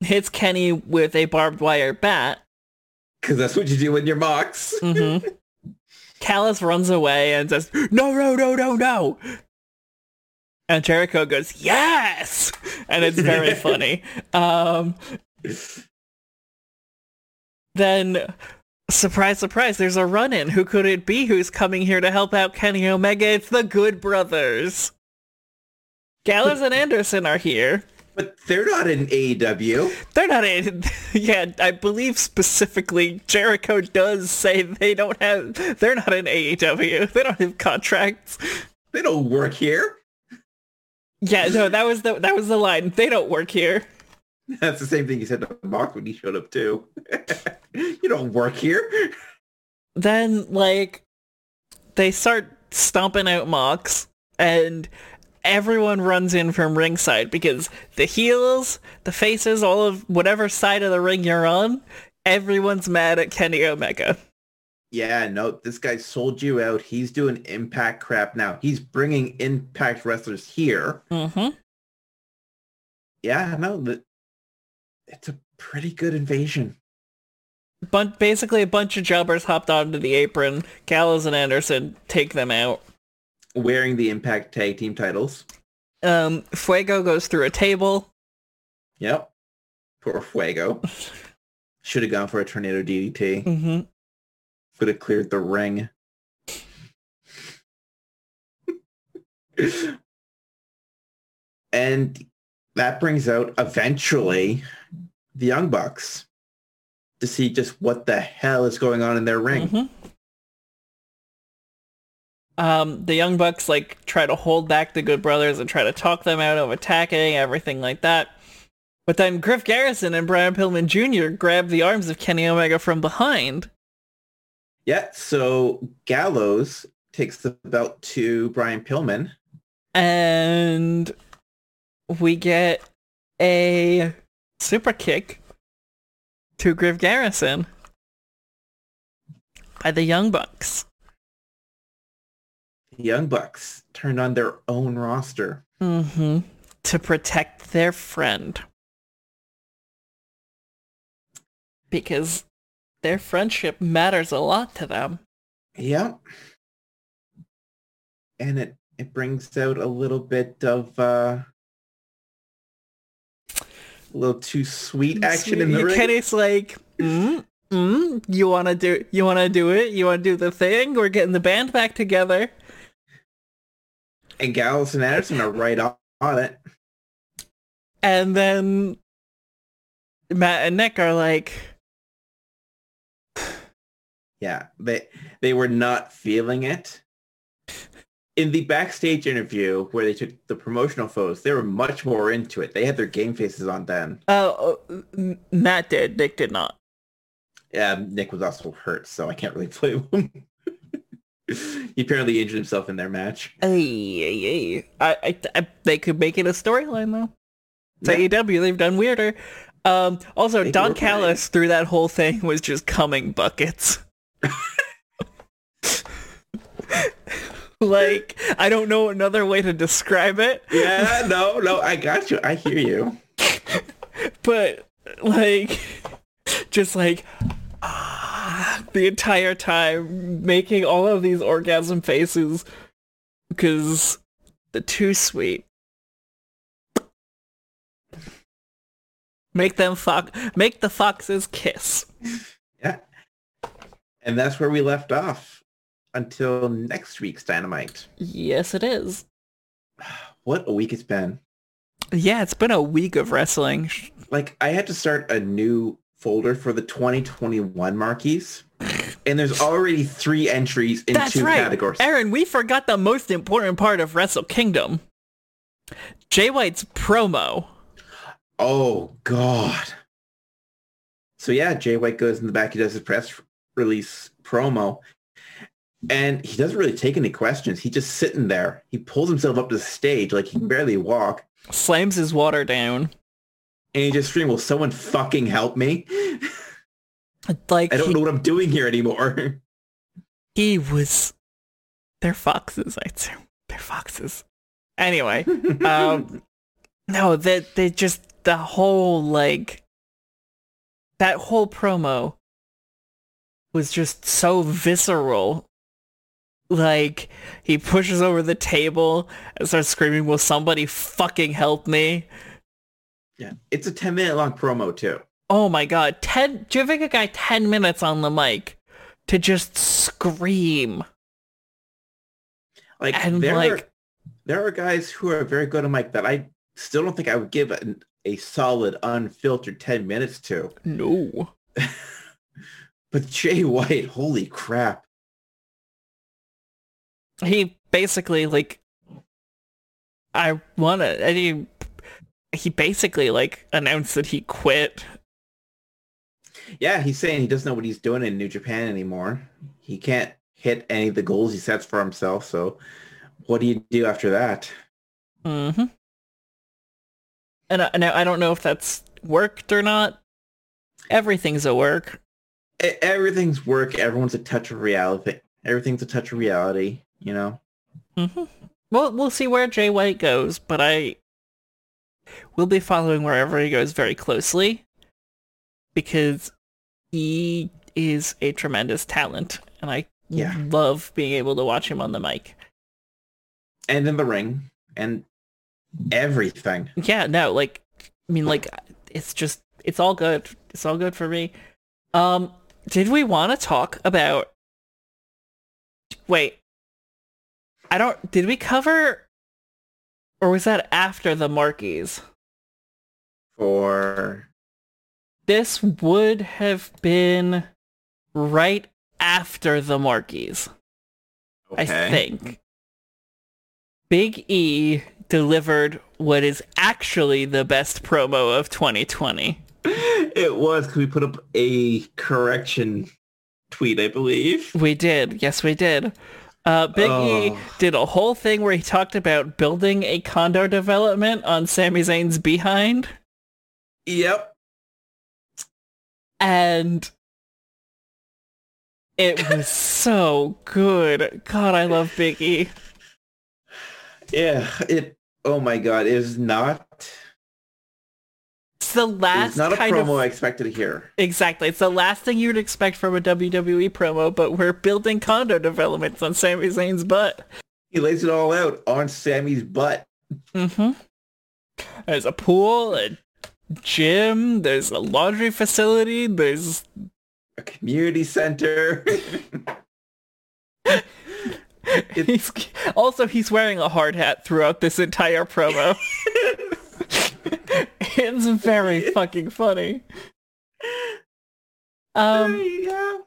hits Kenny with a barbed wire bat. Because that's what you do when you're Mox. hmm Callis runs away and says, "No, no, no, no, no!" And Jericho goes, "Yes!" And it's very funny. Um, then, surprise, surprise, there's a run-in. Who could it be? Who's coming here to help out Kenny Omega? It's the Good Brothers. Gallows and Anderson are here. But they're not in AEW. They're not in. Yeah, I believe specifically Jericho does say they don't have. They're not in AEW. They don't have contracts. They don't work here. Yeah, no, that was the that was the line. They don't work here. That's the same thing he said to Mox when he showed up too. you don't work here. Then like they start stomping out Mox, and everyone runs in from ringside because the heels, the faces, all of whatever side of the ring you're on, everyone's mad at Kenny Omega. Yeah, no, this guy sold you out. He's doing impact crap now. He's bringing impact wrestlers here. Mm-hmm. Yeah, no, it's a pretty good invasion. Bun- basically, a bunch of jobbers hopped onto the apron. Gallows and Anderson take them out. Wearing the impact tag team titles. Um, Fuego goes through a table. Yep. Poor Fuego. Should have gone for a tornado DDT. Mm-hmm. Could have cleared the ring. and that brings out eventually the Young Bucks to see just what the hell is going on in their ring. Mm-hmm. Um, the Young Bucks like try to hold back the Good Brothers and try to talk them out of attacking, everything like that. But then Griff Garrison and Brian Pillman Jr. grab the arms of Kenny Omega from behind. Yeah, so Gallows takes the belt to Brian Pillman. and we get a super kick to Griff Garrison by the Young Bucks. The Young Bucks turned on their own roster. Mm-hmm. To protect their friend. Because their friendship matters a lot to them. Yep. And it, it brings out a little bit of uh a little too sweet action in the ring. Kenny's like, mm, mm, you wanna do you wanna do it? You wanna do the thing? We're getting the band back together. And Gallows and Anderson are right on, on it. And then Matt and Nick are like, Yeah. They they were not feeling it. In the backstage interview where they took the promotional photos, they were much more into it. They had their game faces on then. oh, uh, Matt did, Nick did not. Yeah, Nick was also hurt, so I can't really blame him. he apparently injured himself in their match. Ay, ay, ay. I, I, I, they could make it a storyline though. It's AEW. They've done weirder. Um, also, They Don Callis through that whole thing was just coming buckets. like I don't know another way to describe it, Yeah, no, no, I got you. I hear you. but like just like ah, the entire time making all of these orgasm faces because the too sweet. Make them fuck. Make the foxes kiss. Yeah. And that's where we left off until next week's Dynamite. Yes, it is. What a week it's been. Yeah, it's been a week of wrestling. Like, I had to start a new folder for the 2021 Markies. And there's already three entries in That's two right. categories. Erin, we forgot the most important part of Wrestle Kingdom. Jay White's promo. Oh, God. So, yeah, Jay White goes in the back. He does his press release promo. And he doesn't really take any questions. He's just sitting there. He pulls himself up to the stage like he can barely walk. Slams his water down. And he just screams, will someone fucking help me? Like I don't he, know what I'm doing here anymore. he was they're foxes, I assume. They're foxes. Anyway, um no, that they just the whole like that whole promo was just so visceral. Like he pushes over the table and starts screaming, "Will somebody fucking help me?" Yeah, it's a 10 minute long promo too. Oh my god, ten giving a guy ten minutes on the mic to just scream. Like And, there, like- are, there are guys who are very good on mic that I still don't think I would give an, a solid unfiltered 10 minutes to. No. But Jay White, holy crap. he basically like I wanna and he he basically like announced that he quit. Yeah, he's saying he doesn't know what he's doing in New Japan anymore. He can't hit any of the goals he sets for himself. So what do you do after that? Mm-hmm. And I, now I don't know if that's worked or not. Everything's a work. Everything's work. Everyone's a touch of reality. Everything's a touch of reality, you know? Mm-hmm. Well, we'll see where Jay White goes, but I will be following wherever he goes very closely because he is a tremendous talent, and I Yeah. love being able to watch him on the mic. And in the ring and everything. Yeah, no, like, I mean, like, it's just, it's all good. It's all good for me. Um, did we want to talk about? Wait, I don't. Did we cover, or was that after the Markies? For This would have been right after the Markies. okay. I think. Big E delivered what is actually the best promo of 2020. It was because we put up a correction tweet, I believe. We did. Yes, we did. Uh, Big E Oh. did a whole thing where he talked about building a condo development on Sami Zayn's behind. Yep. And it was so good. God, I love Big E. Yeah. It. Oh my god! It is not. It's the last It's not a kind promo of I expected to hear. exactly. It's the last thing you'd expect from a WWE promo, but we're building condo developments on Sami Zayn's butt. He lays it all out on Sami's butt. Mm-hmm. There's a pool, a gym, there's a laundry facility, there's A community center. he's also he's wearing a hard hat throughout this entire promo. it's very fucking funny. Um yeah.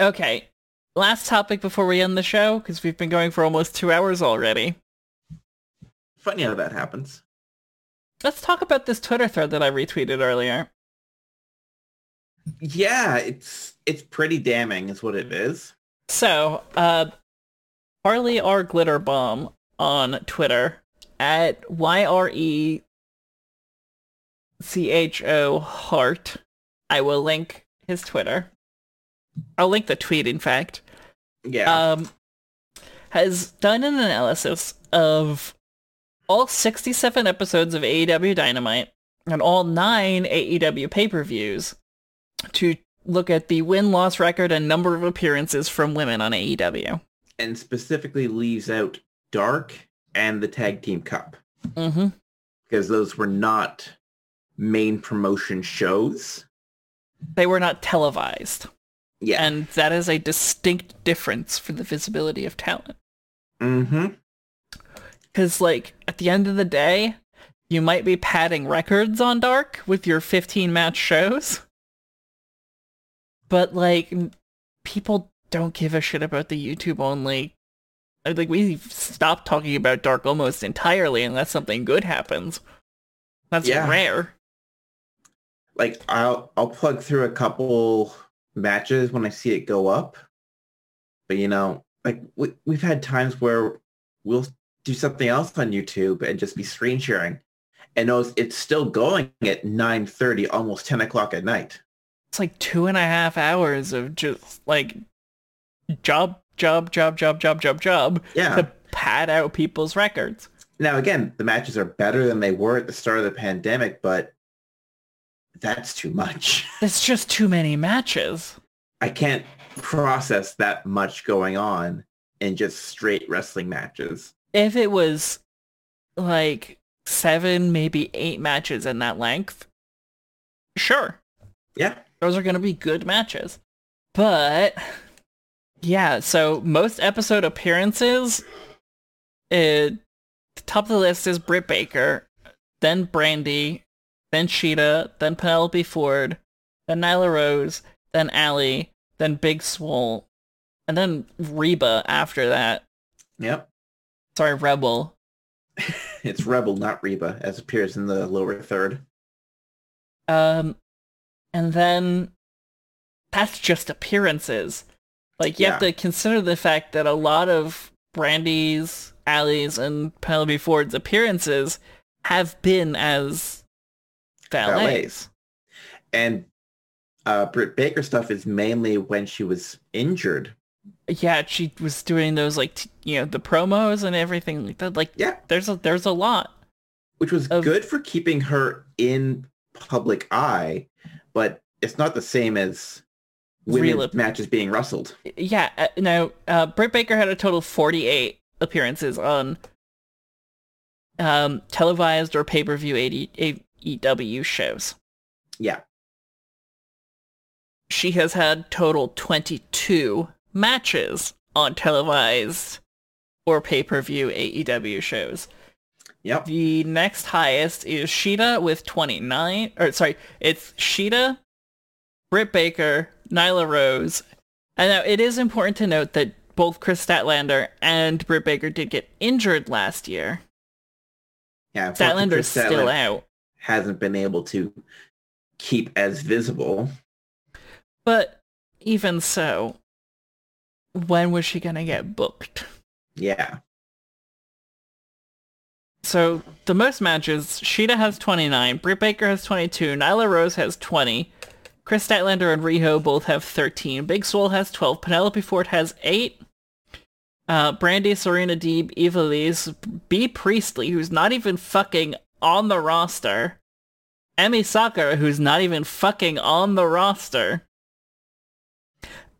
okay. Last topic before we end the show because we've been going for almost 2 hours already. Funny how that happens. Let's talk about this Twitter thread that I retweeted earlier. Yeah, it's it's pretty damning, is what it is. So, uh, Harley R. Glitter Bomb on Twitter at YRE C-H-O Hart. I will link his Twitter. I'll link the tweet, in fact. Yeah. Um, has done an analysis of all 67 episodes of AEW Dynamite and all nine AEW pay-per-views to look at the win-loss record and number of appearances from women on AEW. and specifically leaves out Dark and the Tag Team Cup Mm-hmm. because those were not main promotion shows. They were not televised. Yeah. And that is a distinct difference for the visibility of talent. mm-hmm. Because, like, at the end of the day, you might be padding records on Dark with your 15 match shows. But, like, people don't give a shit about the YouTube only. I think we stopped talking about Dark almost entirely unless something good happens. That's Yeah. rare. Like I'll I'll plug through a couple matches when I see it go up. But you know, like we, we've had times where we'll do something else on YouTube and just be screen sharing. And knows it's still going at 9.30, almost 10 o'clock at night. It's like two and a half hours of just, like, job, job, job, job, job, job, job Yeah. to pad out people's records. Now, again, the matches are better than they were at the start of the pandemic, but that's too much. It's just too many matches. I can't process that much going on in just straight wrestling matches. If it was like seven, maybe eight matches in that length, sure, Yeah. those are going to be good matches. But yeah, so most episode appearances, it, the top of the list is Britt Baker, then Brandi, then Shida, then Penelope Ford, then Nyla Rose, then Allie, then Big Swole, and then Reba after that. Yep. Sorry, Rebel. It's Rebel, not Reba, as appears in the lower third. Um, and then that's just appearances. Like you have to consider the fact that a lot of Brandi's, Allie's, and Penelope Ford's appearances have been as valets. Ballets. And uh, Britt Baker stuff is mainly when she was injured. Yeah, she was doing those like t- you know the promos and everything like that. Like Yeah. there's a there's a lot. Which was Of- good for keeping her in public eye, but it's not the same as women's Real matches being wrestled. Yeah, uh, now uh, Britt Baker had a total of 48 appearances on um, televised or pay-per-view AEW shows. Yeah. She has had total 22 matches on televised or pay-per-view AEW shows. Yep. The next highest is Shida with 29, or sorry, it's Shida, Britt Baker, Nyla Rose. And now it is important to note that both Kris Statlander and Britt Baker did get injured last year. Yeah. Statlander's still Statlander out. Hasn't been able to keep as visible. But even so, when was she going to get booked? Yeah. So the most matches, Shida has 29, Britt Baker has 22, Nyla Rose has 20, Kris Statlander and Riho both have 13, Big Swole has 12, Penelope Ford has 8, uh, Brandi, Serena Deeb, Eva Lees, Bea Priestley, who's not even fucking on the roster, Emi Sakura, who's not even fucking on the roster,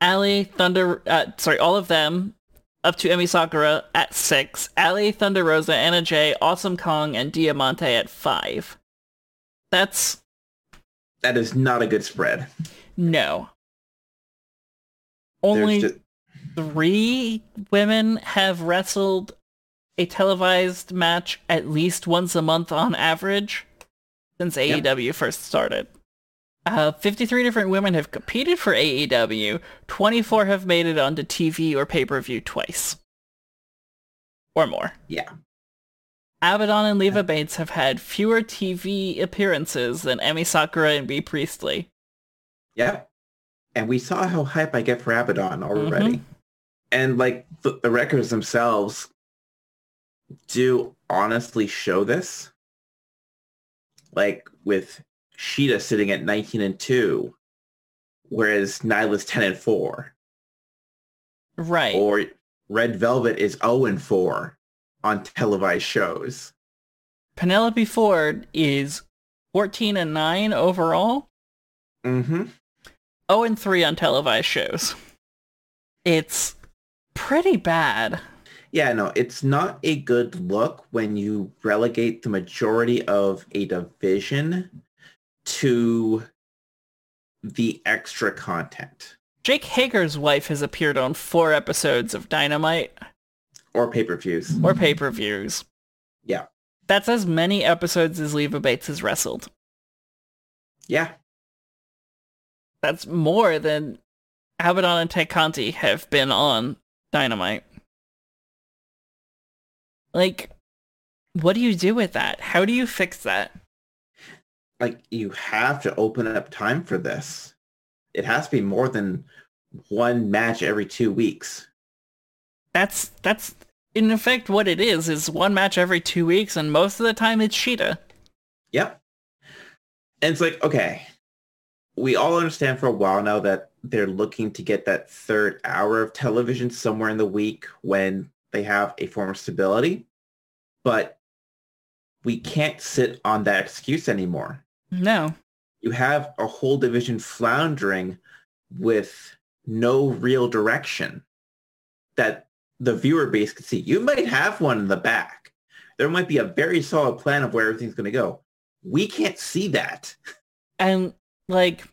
Allie, Thunder, uh, sorry, all of them up to Emi Sakura at 6, Allie, Thunder Rosa, Anna Jay, Awesome Kong, and Diamante at 5. That's... That is not a good spread. no. Only just- three women have wrestled a televised match at least once a month on average since Yep. AEW first started. Uh, 53 different women have competed for AEW. 24 have made it onto TV or pay-per-view twice. Or more. yeah. Abaddon and Leva Bates have had fewer TV appearances than Emi Sakura and Bea Priestley. Yep. And we saw how hype I get for Abaddon already. Mhm. And like the, the records themselves do honestly show this. Like with Shida sitting at 19 and 2, whereas Nyla's 10 and 4. Right. Or Red Velvet is 0 and 4 on televised shows. Penelope Ford is 14 and 9 overall. Mm-hmm. 0 and 3 on televised shows. It's pretty bad. Yeah, no, it's not a good look when you relegate the majority of a division to the extra content Jake Hager's wife has appeared on four episodes of Dynamite or pay-per-views. or pay-per-views. Yeah. That's as many episodes as Leva Bates has wrestled. Yeah. That's more than Abaddon and Tay Conti have been on Dynamite. Like, what do you do with that? How do you fix that? Like you have to open up time for this. It has to be more than one match every two weeks. That's that's in effect what it is. Is one match every two weeks, and most of the time it's Shida. Yep. And it's like, okay, we all understand for a while now that they're looking to get that third hour of television somewhere in the week when they have a form of stability. But we can't sit on that excuse anymore. No, You have a whole division floundering with no real direction that the viewer base could see. You might have one in the back. There might be a very solid plan of where everything's going to go. We can't see that. and like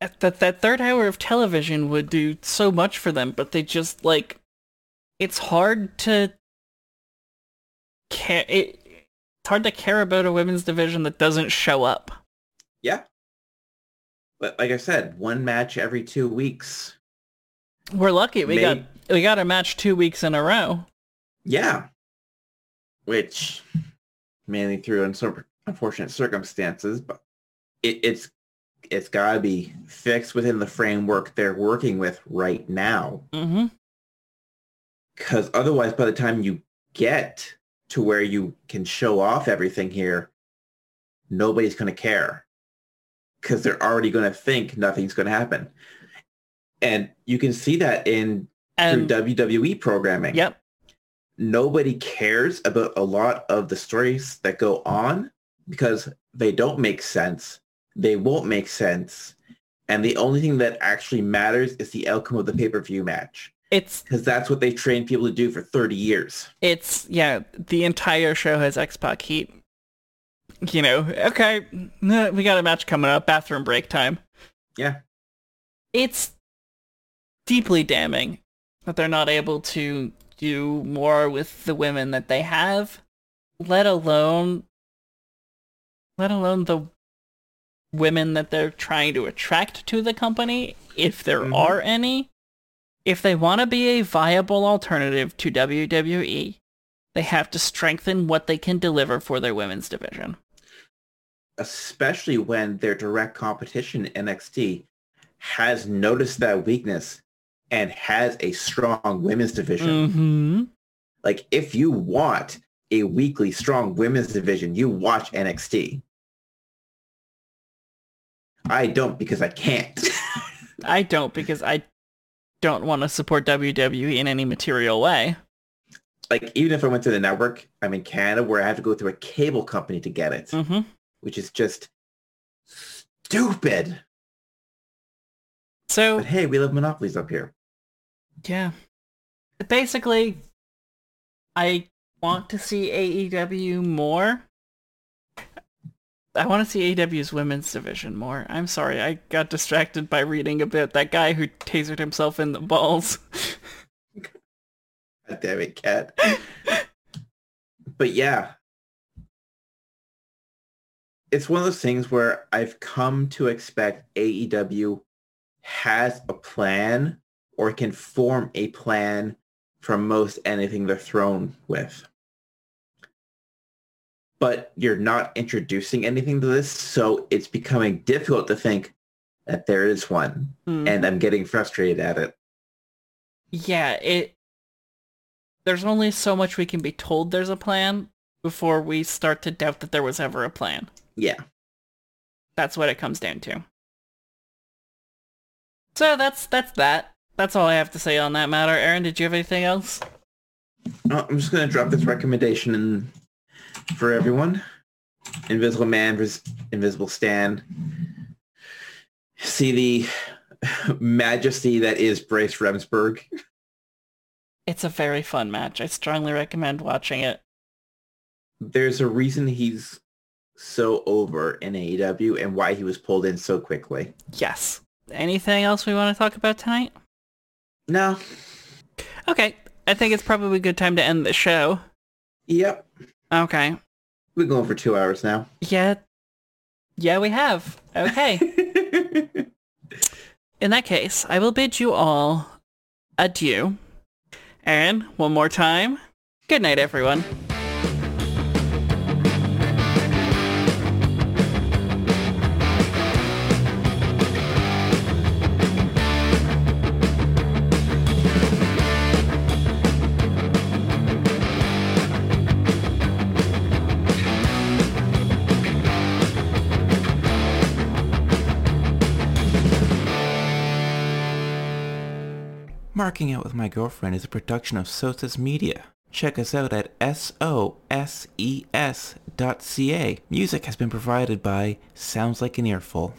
that that third hour of television would do so much for them, but they just like it's hard to care. It, it's hard to care about a women's division that doesn't show up. Yeah. But like I said, one match every two weeks. We're lucky we May- got we got a match two weeks in a row. Yeah. Which mainly through unfortunate circumstances, but it, it's it's gotta be fixed within the framework they're working with right now. Mm-hmm. Because otherwise, by the time you get to where you can show off everything here, nobody's going to care. Because they're already going to think nothing's going to happen. And you can see that in And through WWE programming. yep, Nobody cares about a lot of the stories that go on because they don't make sense. They won't make sense. And the only thing that actually matters is the outcome of the pay-per-view match it's because that's what they've trained people to do for 30 years. it's yeah. The entire show has X Pac heat. You know, okay, we got a match coming up. Bathroom break time. Yeah. it's deeply damning that they're not able to do more with the women that they have, let alone let alone the women that they're trying to attract to the company, if there Mhm. are any. If they want to be a viable alternative to WWE, they have to strengthen what they can deliver for their women's division. Especially when their direct competition, NXT, has noticed that weakness and has a strong women's division. Mm-hmm. Like if you want a weekly strong women's division, you watch NXT. I don't because I can't. I don't because I don't want to support WWE in any material way. like even if I went to the network, I'm in Canada where I have to go through a cable company to get it, hmm which is just stupid. So But hey, we love monopolies up here. Yeah, basically, I want to see AEW more. I want to see AEW's women's division more. I'm sorry, I got distracted by reading about that guy who tasered himself in the balls. God damn it, cat. but yeah. It's one of those things where I've come to expect AEW has a plan or can form a plan for most anything they're thrown with. But you're not introducing anything to this, so it's becoming difficult to think that there is one. Mhm. And I'm getting frustrated at it. yeah, it. There's only so much we can be told there's a plan before we start to doubt that there was ever a plan. Yeah. That's what it comes down to. So that's that's that. That's all I have to say on that matter. Erin, did you have anything else? Oh, I'm just gonna drop this recommendation in for everyone. Invisible Man vs. Invisible Stan. See the majesty that is Bryce Remsburg. It's a very fun match. I strongly recommend watching it. There's a reason he's so over in AEW and why he was pulled in so quickly. Yes. Anything else we want to talk about tonight? No. Okay. I think it's probably a good time to end the show. Yep. Okay. We're going for two hours now. Yeah. Yeah, we have. Okay. In that case, I will bid you all adieu. And one more time, good night, everyone. Marking Out with My Girlfriend is a production of Soses Media. Check us out at S-O-S-E-S dot C-A. Music has been provided by Sounds Like an Earful.